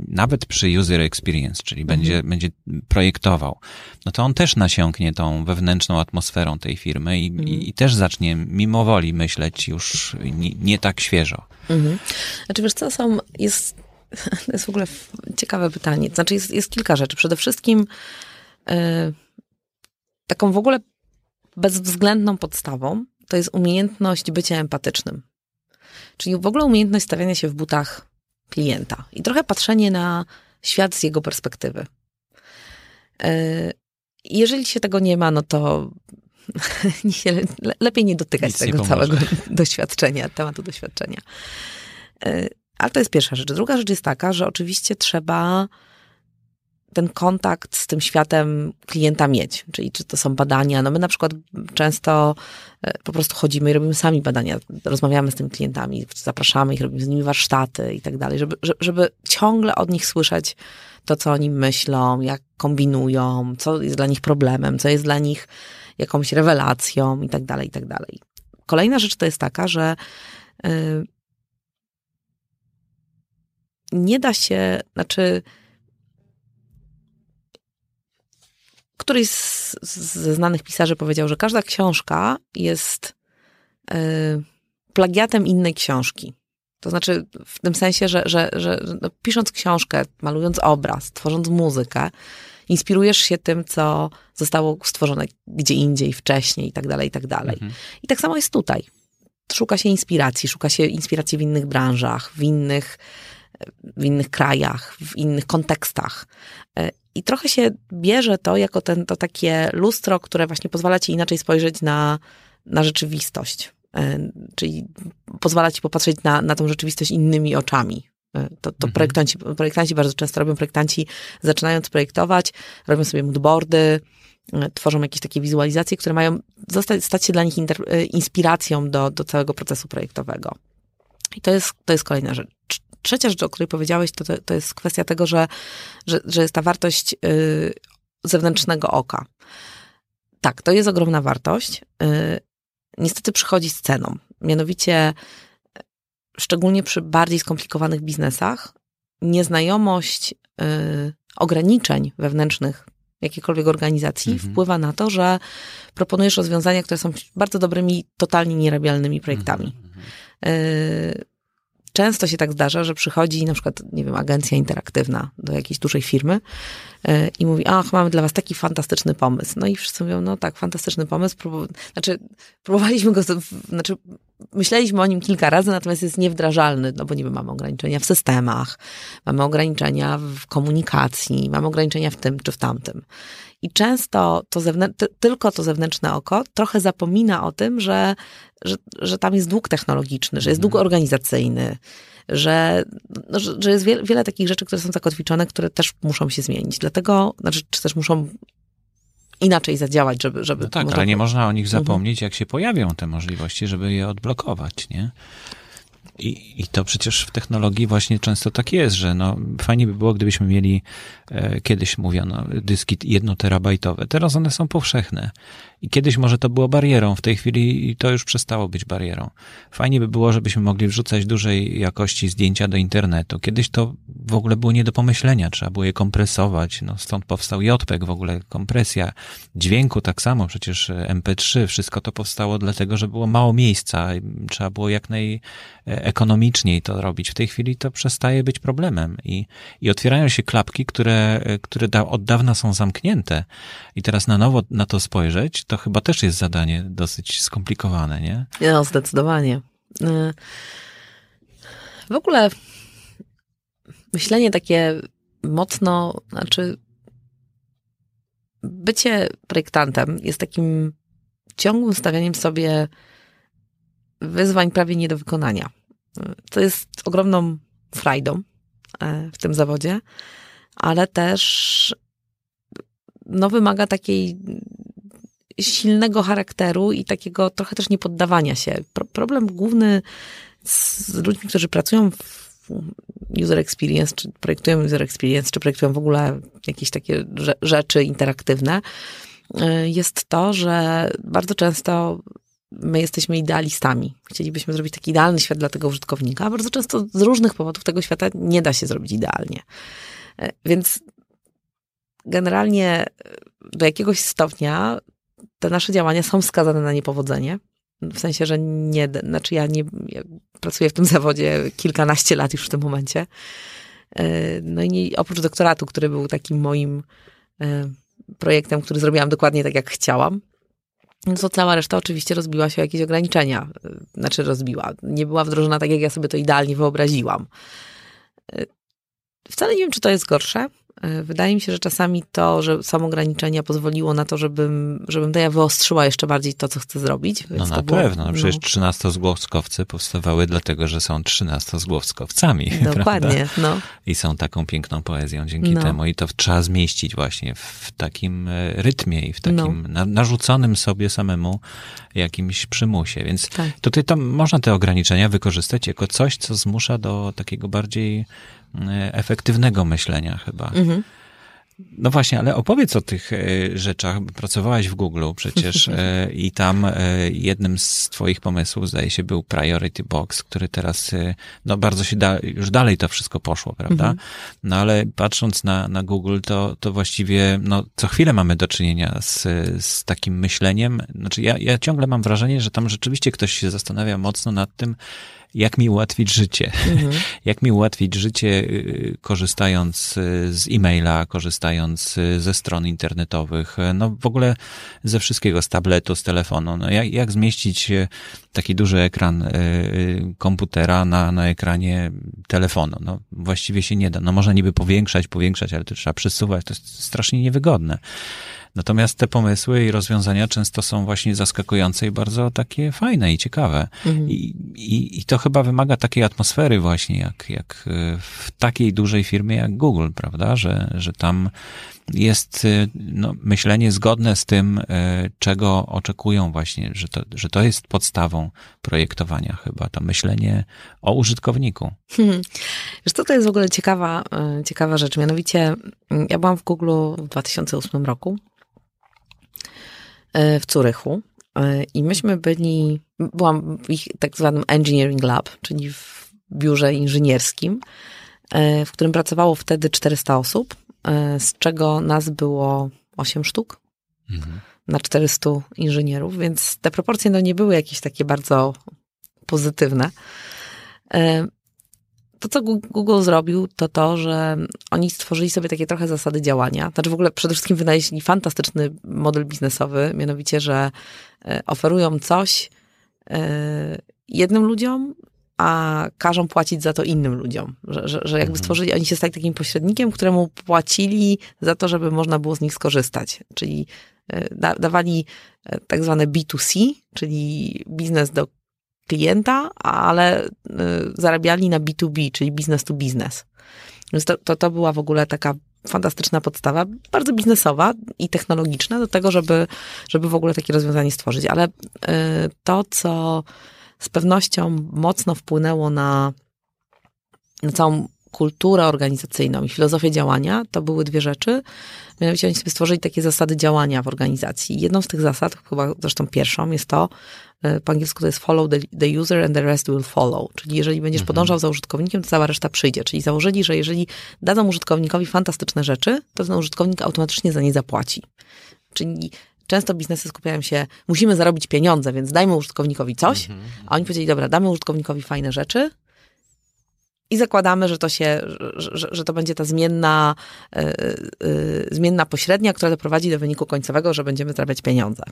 A: nawet przy user experience, czyli będzie, będzie projektował, no to on też nasiąknie tą wewnętrzną atmosferą tej firmy i, i, i też zacznie mimo woli myśleć już nie, nie tak świeżo.
B: Mhm. Znaczy, wiesz co, są, jest, to jest w ogóle ciekawe pytanie. Znaczy, jest, jest kilka rzeczy. Przede wszystkim e, taką w ogóle bezwzględną podstawą to jest umiejętność bycia empatycznym. Czyli w ogóle umiejętność stawiania się w butach klienta i trochę patrzenie na świat z jego perspektywy. E, jeżeli się tego nie ma, no to nie lepiej nie dotykać
A: Nic nie
B: tego
A: pomoże.
B: całego doświadczenia, tematu doświadczenia. E, Ale to jest pierwsza rzecz. Druga rzecz jest taka, że oczywiście trzeba ten kontakt z tym światem klienta mieć. Czyli czy to są badania. No my na przykład często e, po prostu chodzimy i robimy sami badania. Rozmawiamy z tymi klientami, zapraszamy ich, robimy z nimi warsztaty i tak dalej, żeby, żeby- ciągle od nich słyszeć to, co oni myślą, jak kombinują, co jest dla nich problemem, co jest dla nich jakąś rewelacją i tak dalej, i tak dalej. Kolejna rzecz to jest taka, że y, nie da się, znaczy któryś z, ze znanych pisarzy powiedział, że każda książka jest y, plagiatem innej książki. To znaczy w tym sensie, że, że, że no, pisząc książkę, malując obraz, tworząc muzykę, inspirujesz się tym, co zostało stworzone gdzie indziej, wcześniej i tak dalej, i tak dalej.
A: Mhm.
B: I tak samo jest tutaj. Szuka się inspiracji, szuka się inspiracji w innych branżach, w innych, w innych krajach, w innych kontekstach. I trochę się bierze to jako ten, to takie lustro, które właśnie pozwala ci inaczej spojrzeć na, na rzeczywistość. E, Czyli pozwala ci popatrzeć na, na tą rzeczywistość innymi oczami. E, To, to
A: Mhm.
B: projektanci, projektanci bardzo często robią, projektanci zaczynając projektować, robią sobie moodboardy, e, tworzą jakieś takie wizualizacje, które mają zostać, stać się dla nich inspiracją do, do całego procesu projektowego. I to jest, to jest kolejna rzecz. Trz- Trzecia rzecz, o której powiedziałeś, to, to, to jest kwestia tego, że, że, że jest ta wartość y, zewnętrznego oka. Tak, to jest ogromna wartość. Y, niestety przychodzi z ceną. Mianowicie, y, szczególnie przy bardziej skomplikowanych biznesach, nieznajomość ograniczeń wewnętrznych jakiejkolwiek organizacji
A: Mhm.
B: wpływa na to, że proponujesz rozwiązania, które są bardzo dobrymi, totalnie nierabialnymi projektami.
A: Mhm.
B: Yy, często się tak zdarza, że przychodzi na przykład, nie wiem, agencja interaktywna do jakiejś dużej firmy e, i mówi, ach, mamy dla was taki fantastyczny pomysł. No i wszyscy mówią, no tak, fantastyczny pomysł. Próbu znaczy, próbowaliśmy go, znaczy, myśleliśmy o nim kilka razy, natomiast jest niewdrażalny, no bo nie wiem, mamy ograniczenia w systemach, mamy ograniczenia w komunikacji, mamy ograniczenia w tym czy w tamtym. I często to tylko to zewnętrzne oko trochę zapomina o tym, że, że, że tam jest dług technologiczny, że jest dług mhm. organizacyjny, że, no, że, że, jest wiele, wiele takich rzeczy, które są zakotwiczone, które też muszą się zmienić. Dlatego, znaczy, czy też muszą inaczej zadziałać, żeby... żeby
A: no tak, ale nie można o nich mhm. zapomnieć, jak się pojawią te możliwości, żeby je odblokować, nie? I, I to przecież w technologii właśnie często tak jest, że no, fajnie by było, gdybyśmy mieli, e, kiedyś mówiono, dyski jednoterabajtowe. Teraz one są powszechne. I kiedyś może to było barierą, w tej chwili to już przestało być barierą. Fajnie by było, żebyśmy mogli wrzucać dużej jakości zdjęcia do internetu. Kiedyś to w ogóle było nie do pomyślenia, trzeba było je kompresować, no stąd powstał JPEG, w ogóle kompresja dźwięku tak samo, przecież MP3, wszystko to powstało dlatego, że było mało miejsca, trzeba było jak najekonomiczniej to robić. W tej chwili to przestaje być problemem i, i otwierają się klapki, które, które da, od dawna są zamknięte i teraz na nowo na to spojrzeć, to chyba też jest zadanie dosyć skomplikowane, nie?
B: No, zdecydowanie. Y, w ogóle myślenie takie mocno, znaczy bycie projektantem jest takim ciągłym stawianiem sobie wyzwań prawie nie do wykonania. To jest ogromną frajdą e, w tym zawodzie, ale też no, wymaga takiej silnego charakteru i takiego trochę też niepoddawania się. Pro problem główny z ludźmi, którzy pracują w user experience, czy projektują user experience, czy projektują w ogóle jakieś takie rzeczy interaktywne, y, jest to, że bardzo często my jesteśmy idealistami. Chcielibyśmy zrobić taki idealny świat dla tego użytkownika, a bardzo często z różnych powodów tego świata nie da się zrobić idealnie. Y, więc generalnie do jakiegoś stopnia te nasze działania są skazane na niepowodzenie. W sensie, że nie, znaczy ja nie ja pracuję w tym zawodzie kilkanaście lat już w tym momencie. E, no i nie, oprócz doktoratu, który był takim moim e, projektem, który zrobiłam dokładnie tak, jak chciałam, no to cała reszta oczywiście rozbiła się o jakieś ograniczenia. E, znaczy rozbiła. Nie była wdrożona tak, jak ja sobie to idealnie wyobraziłam. Wcale nie wiem, czy to jest gorsze. E, wydaje mi się, że czasami to, że są ograniczenia pozwoliło na to, żebym, żebym to ja wyostrzyła jeszcze bardziej to, co chcę zrobić.
A: no na było, pewno. No. Przecież trzynastozgłowskowcy powstawały dlatego, że są trzynastozgłowskowcami.
B: Dokładnie, no.
A: I są taką piękną poezją dzięki no. temu. I to trzeba zmieścić właśnie w takim e, rytmie i w takim no. narzuconym sobie samemu jakimś przymusie. Więc tak. tutaj to można te ograniczenia wykorzystać jako coś, co zmusza do takiego bardziej efektywnego myślenia chyba. Mhm. No właśnie, ale opowiedz o tych e, rzeczach. Pracowałaś w Google przecież e, i tam jednym z twoich pomysłów, zdaje się, był Priority Box, który teraz, no bardzo się da, już dalej to wszystko poszło, prawda? Mhm. No ale patrząc na, na Google, to, to właściwie, no co chwilę mamy do czynienia z, z takim myśleniem. Znaczy ja, ja ciągle mam wrażenie, że tam rzeczywiście ktoś się zastanawia mocno nad tym, jak mi ułatwić życie. Mhm. Jak mi ułatwić życie, y, korzystając y, z e-maila, korzystając y, ze stron internetowych, no w ogóle ze wszystkiego, z tabletu, z telefonu. No jak, jak zmieścić taki duży ekran komputera na, na ekranie telefonu? No właściwie się nie da. No można niby powiększać, powiększać, ale to trzeba przesuwać. To jest strasznie niewygodne. Natomiast te pomysły i rozwiązania często są właśnie zaskakujące i bardzo takie fajne i ciekawe. Mhm. I, i, I to chyba wymaga takiej atmosfery właśnie, jak, jak w takiej dużej firmie jak Google, prawda? Że, że tam jest y, no, myślenie zgodne z tym, y, czego oczekują właśnie, że to, że to jest podstawą projektowania chyba, to myślenie o użytkowniku. Hmm.
B: Wiesz co, to jest w ogóle ciekawa, ciekawa rzecz, mianowicie mm, ja byłam w Google w 2008 roku E, w Curychu e, i myśmy byli, byłam w ich tak zwanym engineering lab, czyli w biurze inżynierskim, e, w którym pracowało wtedy 400 osób, z czego nas było 8 sztuk mhm. na 400 inżynierów, więc te proporcje no nie były jakieś takie bardzo pozytywne. To, co Google zrobił, to to, że oni stworzyli sobie takie trochę zasady działania. Znaczy w ogóle przede wszystkim wynaleźli fantastyczny model biznesowy, mianowicie, że e, oferują coś e, jednym ludziom, a każą płacić za to innym ludziom. Że, że, że jakby mhm. stworzyli, oni się stali takim pośrednikiem, któremu płacili za to, żeby można było z nich skorzystać. Czyli e, da, dawali tak zwane B2C, czyli biznes do klienta, ale y, zarabiali na B2B, czyli business to business. Więc to, to, to była w ogóle taka fantastyczna podstawa, bardzo biznesowa i technologiczna do tego, żeby, żeby w ogóle takie rozwiązanie stworzyć. Ale y, to, co z pewnością mocno wpłynęło na, na całą kulturę organizacyjną i filozofię działania, to były dwie rzeczy. Mianowicie oni sobie stworzyli takie zasady działania w organizacji. Jedną z tych zasad, chyba zresztą pierwszą, jest to, e, po angielsku to jest follow the, the user and the rest will follow. Czyli jeżeli będziesz mhm. podążał za użytkownikiem, to cała reszta przyjdzie. Czyli założyli, że jeżeli dadzą użytkownikowi fantastyczne rzeczy, to ten użytkownik automatycznie za nie zapłaci. Czyli często biznesy skupiają się, musimy zarobić pieniądze, więc dajmy użytkownikowi coś, mhm. a oni powiedzieli, dobra, damy użytkownikowi fajne rzeczy, i zakładamy, że to się, że, że to będzie ta zmienna, yy, yy, zmienna pośrednia, która doprowadzi do wyniku końcowego, że będziemy zarabiać pieniądze.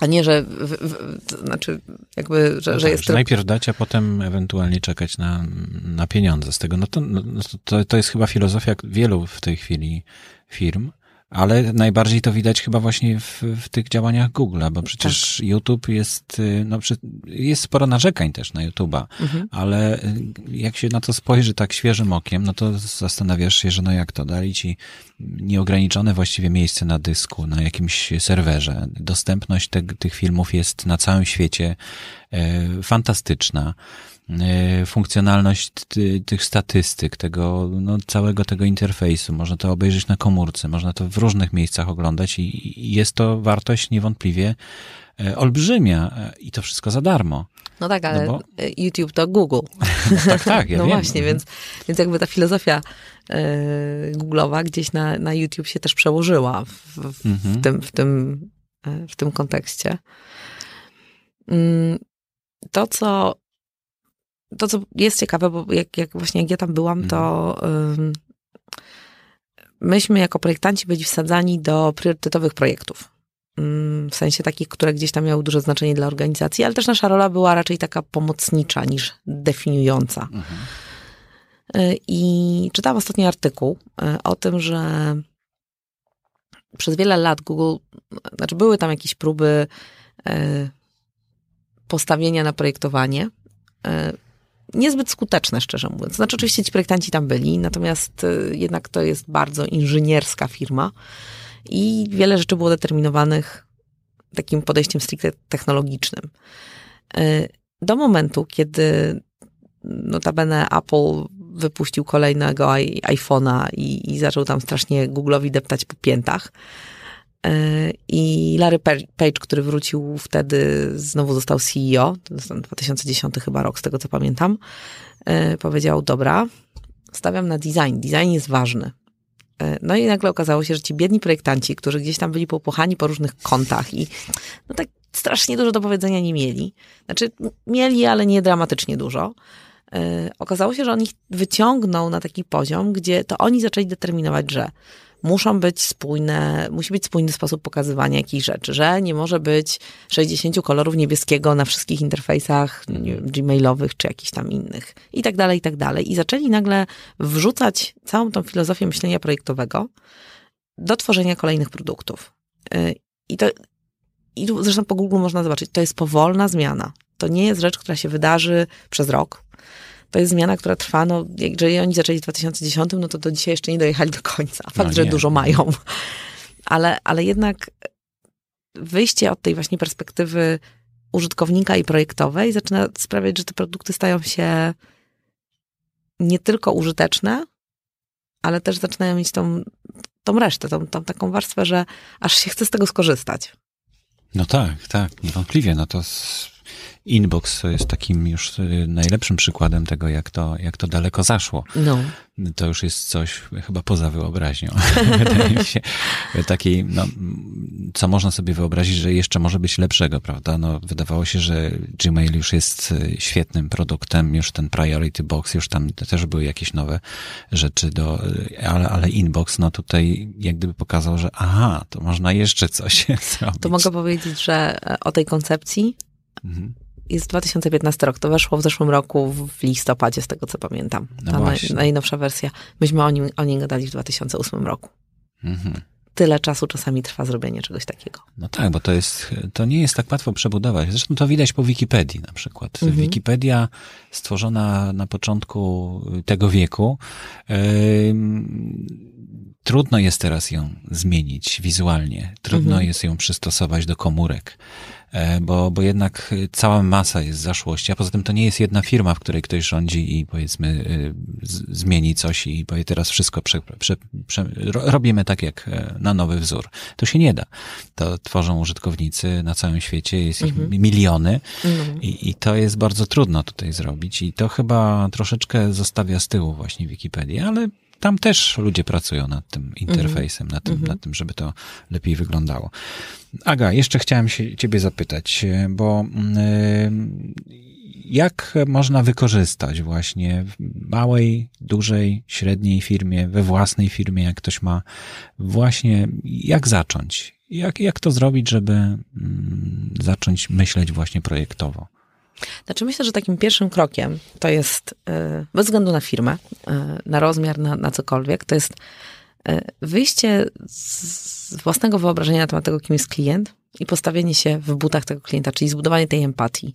B: A nie, że, w, w, to znaczy, jakby, że, no że
A: tak,
B: jest.
A: Że najpierw dać, a potem ewentualnie czekać na, na pieniądze z tego. No to, no to, to jest chyba filozofia wielu w tej chwili firm. Ale najbardziej to widać chyba właśnie w, w tych działaniach Google'a, bo przecież tak. YouTube jest, y, no, jest sporo narzekań też na YouTube'a, mhm. ale y, jak się na to spojrzy tak świeżym okiem, no to zastanawiasz się, że no jak to, dali ci nieograniczone właściwie miejsce na dysku, na jakimś serwerze. Dostępność te, tych filmów jest na całym świecie e, fantastyczna. E, funkcjonalność tych statystyk, tego, no, całego tego interfejsu. Można to obejrzeć na komórce, można to w różnych miejscach oglądać i jest to wartość niewątpliwie e, olbrzymia e, i to wszystko za darmo.
B: No tak, ale no bo... YouTube to Google.
A: No tak, tak, ja
B: No
A: wiem.
B: właśnie, więc, więc jakby ta filozofia yy, Google'owa gdzieś na, na YouTube się też przełożyła w, w, mhm. w, tym, w, tym, w tym kontekście. Mm, to, co to, co jest ciekawe, bo jak, jak właśnie jak ja tam byłam, to um, myśmy jako projektanci byli wsadzani do priorytetowych projektów. Um, w sensie takich, które gdzieś tam miały duże znaczenie dla organizacji, ale też nasza rola była raczej taka pomocnicza niż definiująca. Mhm. Y, I czytałam ostatni artykuł y, o tym, że przez wiele lat Google, znaczy były tam jakieś próby y, postawienia na projektowanie niezbyt skuteczne, szczerze mówiąc. Znaczy, oczywiście ci projektanci tam byli, natomiast y, jednak to jest bardzo inżynierska firma i wiele rzeczy było determinowanych takim podejściem stricte technologicznym. Y, do momentu, kiedy notabene Apple wypuścił kolejnego iPhone'a i, i zaczął tam strasznie Google'owi deptać po piętach, i Larry Page, który wrócił wtedy, znowu został CEO, to jest 2010 chyba rok, z tego co pamiętam, e, powiedział, dobra, stawiam na design, design jest ważny. E, no i nagle okazało się, że ci biedni projektanci, którzy gdzieś tam byli popłochani po różnych kątach i no tak strasznie dużo do powiedzenia nie mieli. Znaczy mieli, ale nie dramatycznie dużo. E, okazało się, że on ich wyciągnął na taki poziom, gdzie to oni zaczęli determinować, że muszą być spójne, musi być spójny sposób pokazywania jakichś rzeczy, że nie może być 60 kolorów niebieskiego na wszystkich interfejsach wiem, gmailowych czy jakichś tam innych i tak dalej, i tak dalej. I zaczęli nagle wrzucać całą tą filozofię myślenia projektowego do tworzenia kolejnych produktów. Y, I to, i tu zresztą po Google można zobaczyć, to jest powolna zmiana. To nie jest rzecz, która się wydarzy przez rok to jest zmiana, która trwa, no, jeżeli oni zaczęli w 2010, no to do dzisiaj jeszcze nie dojechali do końca. Fakt, no że dużo mają. Ale, ale jednak wyjście od tej właśnie perspektywy użytkownika i projektowej zaczyna sprawiać, że te produkty stają się nie tylko użyteczne, ale też zaczynają mieć tą, tą resztę, tą, tą taką warstwę, że aż się chce z tego skorzystać.
A: No tak, tak, niewątpliwie. No to Inbox jest takim już y, najlepszym przykładem tego, jak to, jak to daleko zaszło. No. To już jest coś chyba poza wyobraźnią. Wydaje mi się, takiej, no, co można sobie wyobrazić, że jeszcze może być lepszego, prawda? No, wydawało się, że Gmail już jest e, świetnym produktem, już ten Priority Box, już tam też były jakieś nowe rzeczy do, e, ale, ale Inbox, no tutaj jak gdyby pokazał, że aha, to można jeszcze coś zrobić.
B: To mogę powiedzieć, że o tej koncepcji mhm jest 2015 rok, to weszło w zeszłym roku w listopadzie, z tego co pamiętam.
A: No
B: Ta
A: naj,
B: najnowsza wersja. Myśmy o nim, o nim gadali w 2008 roku. Mhm. Tyle czasu czasami trwa zrobienie czegoś takiego.
A: No tak, bo to jest, to nie jest tak łatwo przebudować. Zresztą to widać po Wikipedii na przykład. Mhm. Wikipedia stworzona na początku tego wieku, yy, trudno jest teraz ją zmienić wizualnie. Trudno mhm. jest ją przystosować do komórek. E, bo, bo jednak cała masa jest zaszłości, a poza tym to nie jest jedna firma, w której ktoś rządzi i powiedzmy y, z, zmieni coś i powie teraz wszystko prze, prze, prze, robimy tak jak e, na nowy wzór. To się nie da. To tworzą użytkownicy na całym świecie, jest ich mhm. miliony mhm. I, i to jest bardzo trudno tutaj zrobić i to chyba troszeczkę zostawia z tyłu właśnie Wikipedię, ale tam też ludzie pracują nad tym interfejsem, nad, tym, mm -hmm. nad tym, żeby to lepiej wyglądało. Aga, jeszcze chciałem się ciebie zapytać, bo yy, jak można wykorzystać właśnie w małej, dużej, średniej firmie, we własnej firmie, jak ktoś ma właśnie, jak zacząć? Jak, jak to zrobić, żeby mm, zacząć myśleć właśnie projektowo?
B: Znaczy myślę, że takim pierwszym krokiem to jest, y, bez względu na firmę, y, na rozmiar, na, na cokolwiek, to jest y, wyjście z własnego wyobrażenia na temat tego, kim jest klient i postawienie się w butach tego klienta, czyli zbudowanie tej empatii.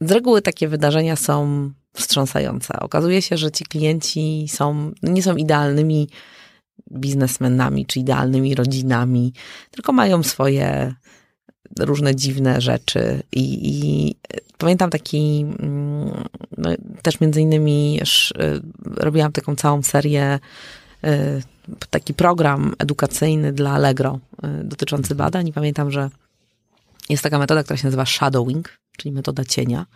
B: Z reguły takie wydarzenia są wstrząsające. Okazuje się, że ci klienci są, nie są idealnymi biznesmenami czy idealnymi rodzinami, tylko mają swoje różne dziwne rzeczy. I, i pamiętam taki, mm, no, też między innymi y, robiłam taką całą serię, y, taki program edukacyjny dla Allegro y, dotyczący badań. I pamiętam, że jest taka metoda, która się nazywa shadowing, czyli metoda cienia,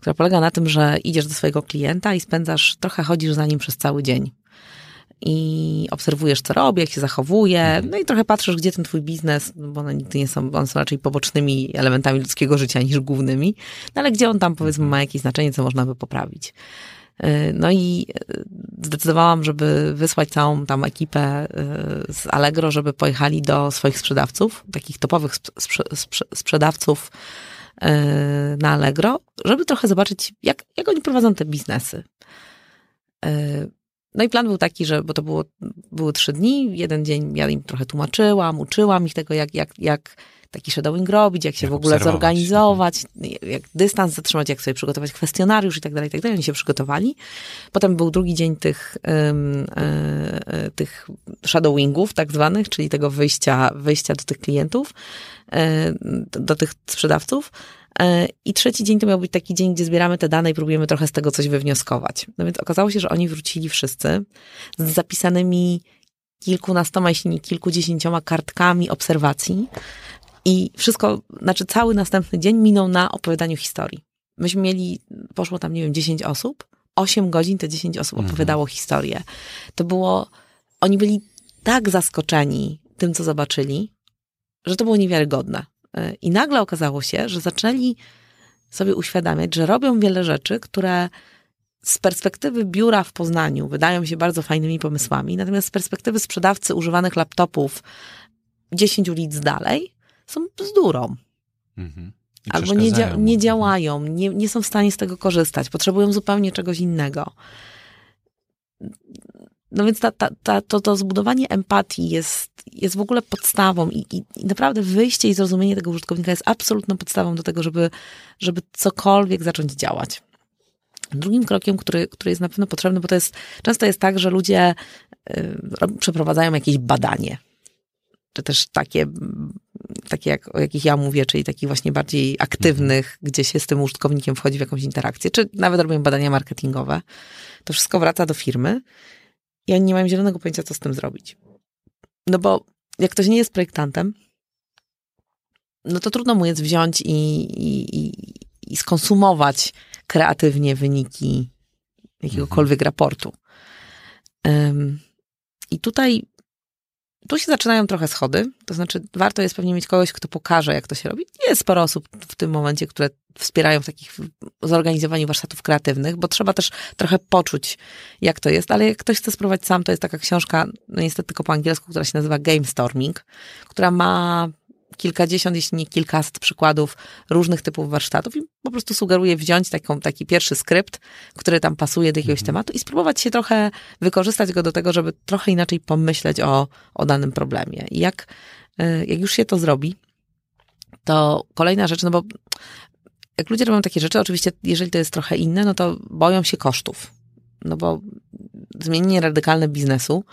B: która polega na tym, że idziesz do swojego klienta i spędzasz, trochę chodzisz za nim przez cały dzień i obserwujesz, co robi, jak się zachowuje, mhm. no i trochę patrzysz, gdzie ten twój biznes, no bo one nigdy nie są, one są raczej pobocznymi elementami ludzkiego życia niż głównymi, no ale gdzie on tam powiedzmy ma jakieś znaczenie, co można by poprawić. Y, no i y, zdecydowałam, żeby wysłać całą tam ekipę y, z Allegro, żeby pojechali do swoich sprzedawców, takich topowych sprzedawców na Allegro, żeby trochę zobaczyć, jak, jak oni prowadzą te biznesy. No i plan był taki, że, bo to było, były trzy dni, jeden dzień ja im trochę tłumaczyłam, uczyłam ich tego, jak, jak, jak taki shadowing robić, jak się jak w ogóle zorganizować, jak dystans zatrzymać, jak sobie przygotować kwestionariusz i tak dalej, i tak dalej. Oni się przygotowali. Potem był drugi dzień tych, um, e, tych shadowingów tak zwanych, czyli tego wyjścia, wyjścia do tych klientów, e, do tych sprzedawców. E, I trzeci dzień to miał być taki dzień, gdzie zbieramy te dane i próbujemy trochę z tego coś wywnioskować. No więc okazało się, że oni wrócili wszyscy z zapisanymi kilkunastoma, jeśli nie kilkudziesięcioma kartkami obserwacji. I wszystko, znaczy cały następny dzień minął na opowiadaniu historii. Myśmy mieli, poszło tam, nie wiem, 10 osób. 8 godzin te 10 osób mhm. opowiadało historię. To było, oni byli tak zaskoczeni tym, co zobaczyli, że to było niewiarygodne. I nagle okazało się, że zaczęli sobie uświadamiać, że robią wiele rzeczy, które z perspektywy biura w Poznaniu wydają się bardzo fajnymi pomysłami, natomiast z perspektywy sprzedawcy używanych laptopów 10 ulic dalej są bzdurą. Mhm. Albo nie, dzia nie działają, nie, nie są w stanie z tego korzystać, potrzebują zupełnie czegoś innego. No więc ta, ta, ta, to, to zbudowanie empatii jest, jest w ogóle podstawą i, i, i, naprawdę wyjście i zrozumienie tego użytkownika jest absolutną podstawą do tego, żeby, żeby cokolwiek zacząć działać. Drugim krokiem, który, który jest na pewno potrzebny, bo to jest, często jest tak, że ludzie y, przeprowadzają jakieś badanie, czy też takie, takie jak, o jakich ja mówię, czyli takich właśnie bardziej aktywnych, mhm. gdzie się z tym użytkownikiem wchodzi w jakąś interakcję, czy nawet robią badania marketingowe. To wszystko wraca do firmy oni nie mają zielonego pojęcia, co z tym zrobić. No bo jak ktoś nie jest projektantem, no to trudno mu jest wziąć i, i, i, i skonsumować kreatywnie wyniki jakiegokolwiek mhm. raportu. Um, I tutaj tu się zaczynają trochę schody, to znaczy warto jest pewnie mieć kogoś, kto pokaże, jak to się robi. Jest sporo osób w tym momencie, które wspierają w takich zorganizowaniu warsztatów kreatywnych, bo trzeba też trochę poczuć, jak to jest, ale jak ktoś chce spróbować sam, to jest taka książka, no niestety tylko po angielsku, która się nazywa Game Storming, która ma kilkadziesiąt, jeśli nie kilkaset przykładów różnych typów warsztatów i po prostu sugeruję wziąć taką, taki pierwszy skrypt, który tam pasuje do jakiegoś mhm. tematu i spróbować się trochę wykorzystać go do tego, żeby trochę inaczej pomyśleć o, o danym problemie. I jak, y, jak już się to zrobi, to kolejna rzecz, no bo jak ludzie robią takie rzeczy, oczywiście jeżeli to jest trochę inne, no to boją się kosztów. No bo zmienienie radykalne biznesu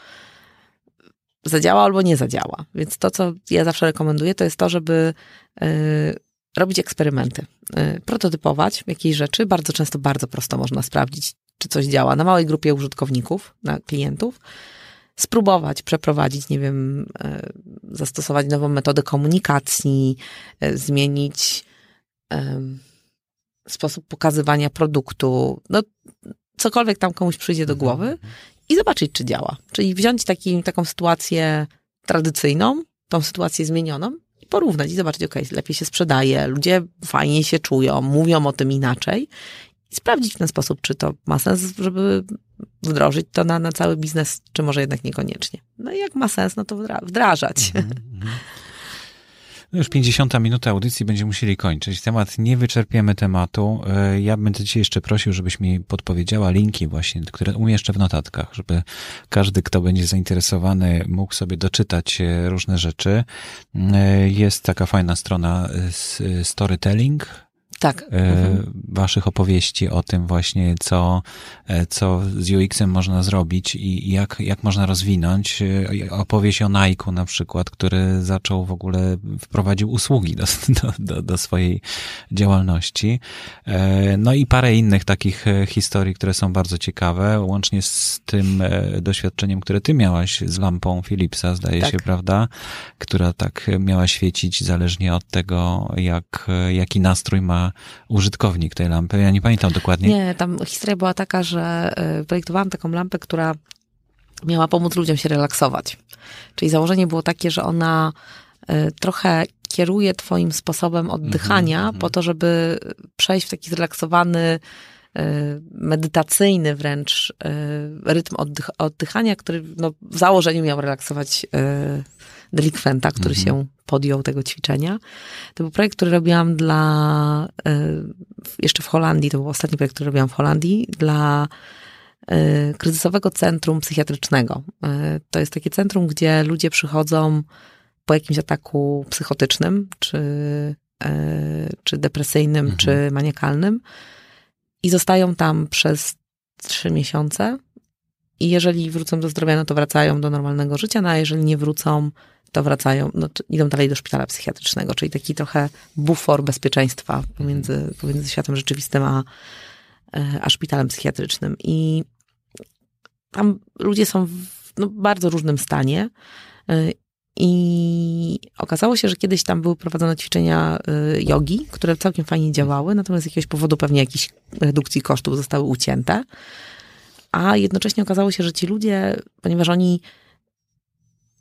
B: zadziała albo nie zadziała. Więc to, co ja zawsze rekomenduję, to jest to, żeby y, robić eksperymenty, y, prototypować jakieś rzeczy. Bardzo często, bardzo prosto można sprawdzić, czy coś działa na małej grupie użytkowników, na klientów. Spróbować przeprowadzić, nie wiem, y, zastosować nową metodę komunikacji, zmienić sposób pokazywania produktu, no cokolwiek tam komuś przyjdzie do mhm, głowy mhm i zobaczyć, czy działa. Czyli wziąć taki, taką sytuację tradycyjną, tą sytuację zmienioną i porównać i zobaczyć, ok, lepiej się sprzedaje, ludzie fajnie się czują, mówią o tym inaczej i sprawdzić w ten sposób, czy to ma sens, żeby wdrożyć to na, na cały biznes, czy może jednak niekoniecznie. No i jak ma sens, no to wdrażać. Mm -hmm.
A: No już 50 minuta audycji będziemy musieli kończyć. Temat nie wyczerpiemy tematu. E, ja będę cię jeszcze prosił, żebyś mi podpowiedziała linki właśnie, które umieszczę w notatkach, żeby każdy, kto będzie zainteresowany, mógł sobie doczytać e, różne rzeczy. E, jest taka fajna strona storytelling
B: tak.
A: E. Waszych opowieści o tym właśnie, co, e, co z UX-em można zrobić i jak, jak można rozwinąć. E, opowieść o Nike na przykład, który zaczął w ogóle, wprowadził usługi do, do, do swojej działalności. No i parę innych takich historii, które są bardzo ciekawe, łącznie z tym doświadczeniem, które ty miałaś z lampą Philipsa, zdaje tak. się, prawda? Która tak miała świecić zależnie od tego, jak, jaki nastrój ma użytkownik tej lampy. Ja nie pamiętam dokładnie.
B: Nie, tam historia była taka, że e, projektowałam taką lampę, która miała pomóc ludziom się relaksować. Czyli założenie było takie, że ona e, trochę kieruje twoim sposobem oddychania mm -hmm. po to, żeby przejść w taki zrelaksowany, e, medytacyjny wręcz rytm oddych oddychania, który no, w założeniu miał relaksować delikwenta, który -hmm. się podjął tego ćwiczenia. To był projekt, który robiłam dla, e, jeszcze w Holandii, to był ostatni projekt, który robiłam w Holandii, dla e, kryzysowego centrum psychiatrycznego. E, to jest takie centrum, gdzie ludzie przychodzą po jakimś ataku psychotycznym, czy, czy depresyjnym, mhm. czy maniakalnym i zostają tam przez trzy miesiące. I jeżeli wrócą do zdrowia, no to wracają do normalnego życia, no a jeżeli nie wrócą, to wracają, no, idą dalej do szpitala psychiatrycznego, czyli taki trochę bufor bezpieczeństwa pomiędzy, pomiędzy światem rzeczywistym a, e, a szpitalem psychiatrycznym. I tam ludzie są w no, bardzo różnym stanie. E, I okazało się, że kiedyś tam były prowadzone ćwiczenia e, jogi, które całkiem fajnie działały, natomiast z jakiegoś powodu pewnie jakiejś redukcji kosztów zostały ucięte. A jednocześnie okazało się, że ci ludzie, ponieważ oni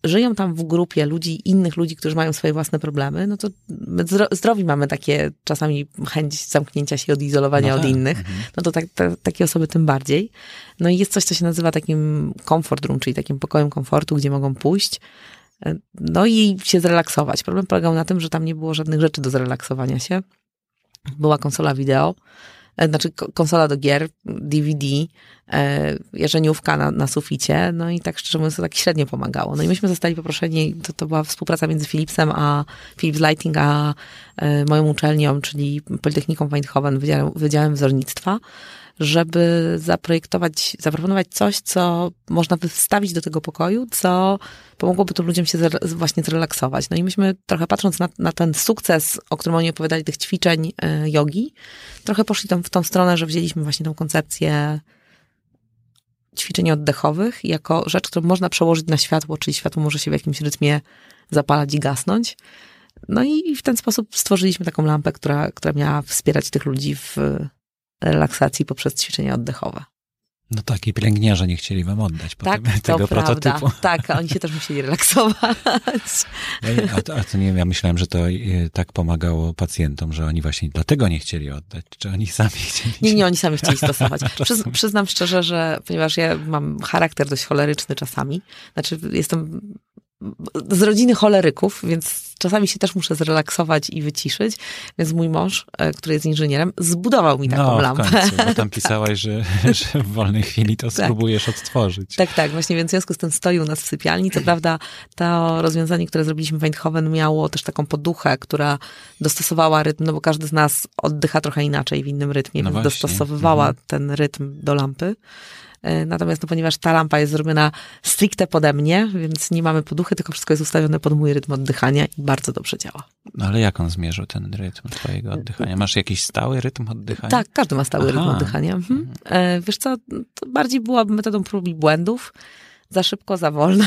B: żyją tam w grupie ludzi, innych ludzi, którzy mają swoje własne problemy, no to my zdrowi mamy takie czasami chęć zamknięcia się, odizolowania no tak. od innych, mhm. no to tak, takie osoby tym bardziej. No i jest coś, co się nazywa takim comfort room, czyli takim pokojem komfortu, gdzie mogą pójść, no i się zrelaksować. Problem polegał na tym, że tam nie było żadnych rzeczy do zrelaksowania się. Była konsola wideo, znaczy konsola do gier, DVD, e, jarzeniówka na, na suficie, no i tak szczerze mówiąc to tak średnio pomagało. No i myśmy zostali poproszeni, to, to była współpraca między Philipsem a Philips Lighting, a e, moją uczelnią, czyli Politechniką Weinhoven, Wydziałem, Wydziałem Wzornictwa, żeby zaprojektować, zaproponować coś, co można wstawić do tego pokoju, co pomogłoby tu ludziom się właśnie zrelaksować. No i myśmy trochę patrząc na, na ten sukces, o którym oni opowiadali, tych ćwiczeń e, jogi, trochę poszli tam w tą stronę, że wzięliśmy właśnie tą koncepcję ćwiczeń oddechowych jako rzecz, którą można przełożyć na światło, czyli światło może się w jakimś rytmie zapalać i gasnąć. No i w ten sposób stworzyliśmy taką lampę, która, która miała wspierać tych ludzi w relaksacji poprzez ćwiczenia oddechowe.
A: No tak, i pielęgniarze nie chcieli wam oddać
B: tak,
A: tego
B: to
A: prototypu.
B: Prawda. Tak, oni się też musieli relaksować.
A: A to, a to nie ja myślałem, że to e, tak pomagało pacjentom, że oni właśnie dlatego nie chcieli oddać. Czy oni sami chcieli?
B: Nie, nie, oni sami chcieli stosować. Przyz, przyznam szczerze, że ponieważ ja mam charakter dość choleryczny czasami, znaczy jestem z rodziny choleryków, więc czasami się też muszę zrelaksować i wyciszyć. Więc mój mąż, e, który jest inżynierem, zbudował mi taką
A: no,
B: lampę.
A: W końcu, bo tam pisałaś, że, że w wolnej chwili to tak. spróbujesz odtworzyć.
B: Tak, tak. Właśnie więc w związku z tym stoi u nas w sypialni. Co prawda to rozwiązanie, które zrobiliśmy w Eindhoven miało też taką poduchę, która dostosowała rytm, no bo każdy z nas oddycha trochę inaczej w innym rytmie, no więc właśnie. dostosowywała mhm. ten rytm do lampy. E, natomiast no, ponieważ ta lampa jest zrobiona stricte pode mnie, więc nie mamy poduchy, tylko wszystko jest ustawione pod mój rytm oddychania i bardzo dobrze działa.
A: No ale jak on zmierzył ten rytm twojego oddychania? Masz jakiś stały rytm oddychania?
B: Tak, każdy ma stały Aha. rytm oddychania. Mhm. E, wiesz co, to bardziej byłaby metodą prób i błędów za szybko, za wolno.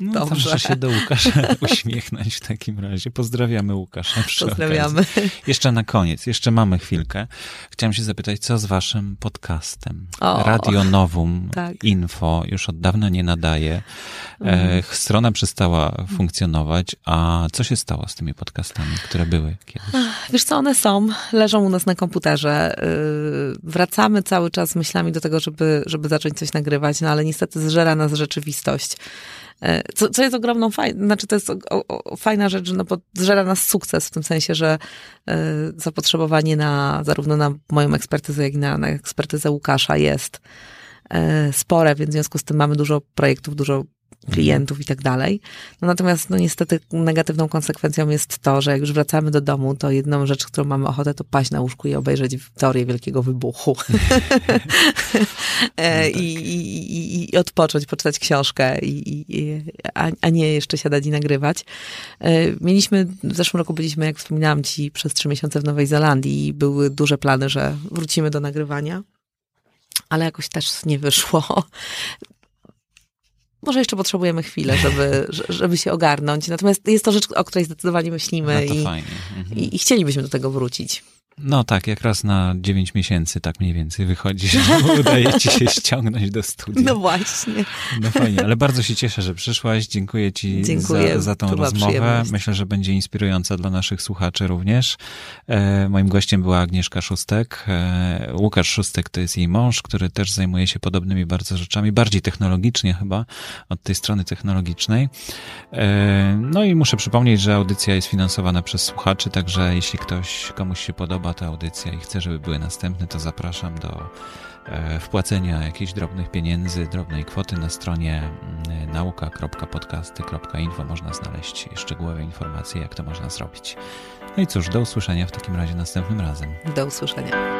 A: No, Dobrze. Muszę się do Łukasza uśmiechnąć w takim razie. Pozdrawiamy Łukasza.
B: Pozdrawiamy.
A: Okazji. Jeszcze na koniec, jeszcze mamy chwilkę. Chciałam się zapytać, co z waszym podcastem? O, Radio Nowum, tak. Info, już od dawna nie nadaje. Mm. strona przestała funkcjonować, a co się stało z tymi podcastami, które były kiedyś?
B: Wiesz co, one są, leżą u nas na komputerze. Y, wracamy cały czas myślami do tego, żeby, żeby zacząć coś nagrywać, no ale niestety zżera nas rzeczywistość. E, co, co jest ogromną fajną, znaczy to jest o, o, fajna rzecz, no bo zżera nas sukces w tym sensie, że y, zapotrzebowanie na zarówno na moją ekspertyzę, jak i na, na ekspertyzę Łukasza jest y, spore, więc w związku z tym mamy dużo projektów, dużo klientów i tak dalej. No natomiast no niestety negatywną konsekwencją jest to, że jak już wracamy do domu, to jedną rzecz, którą mamy ochotę, to paść na łóżku i obejrzeć teorię wielkiego wybuchu. E, no tak. I, i, I, odpocząć, poczytać książkę, i, a, a, nie jeszcze siadać i nagrywać. E, mieliśmy, w zeszłym roku byliśmy, jak wspominałam ci, przez trzy miesiące w Nowej Zelandii i były duże plany, że wrócimy do nagrywania ale jakoś też nie wyszło może jeszcze potrzebujemy chwilę, żeby, żeby się ogarnąć. Natomiast jest to rzecz, o której zdecydowanie myślimy no i, mhm. i, i chcielibyśmy do tego wrócić.
A: No tak, jak raz na 9 miesięcy tak mniej więcej wychodzi, że udaje ci się ściągnąć do studia.
B: No właśnie.
A: No fajnie, ale bardzo się cieszę, że przyszłaś. Dziękuję ci Dziękuję, za, za tą rozmowę. Myślę, że będzie inspirująca dla naszych słuchaczy również. E, moim gościem była Agnieszka Szóstek. E, Łukasz Szóstek to jest jej mąż, który też zajmuje się podobnymi bardzo rzeczami, bardziej technologicznie chyba, od tej strony technologicznej. E, no i muszę przypomnieć, że audycja jest finansowana przez słuchaczy, także jeśli ktoś, komuś się podoba, ta audycja i chcę, żeby były następne, to zapraszam do e, wpłacenia jakichś drobnych pieniędzy, drobnej kwoty na stronie mm, nauka.podcasty.info można znaleźć szczegółowe informacje, jak to można zrobić. No i cóż, do usłyszenia w takim razie następnym razem.
B: Do usłyszenia.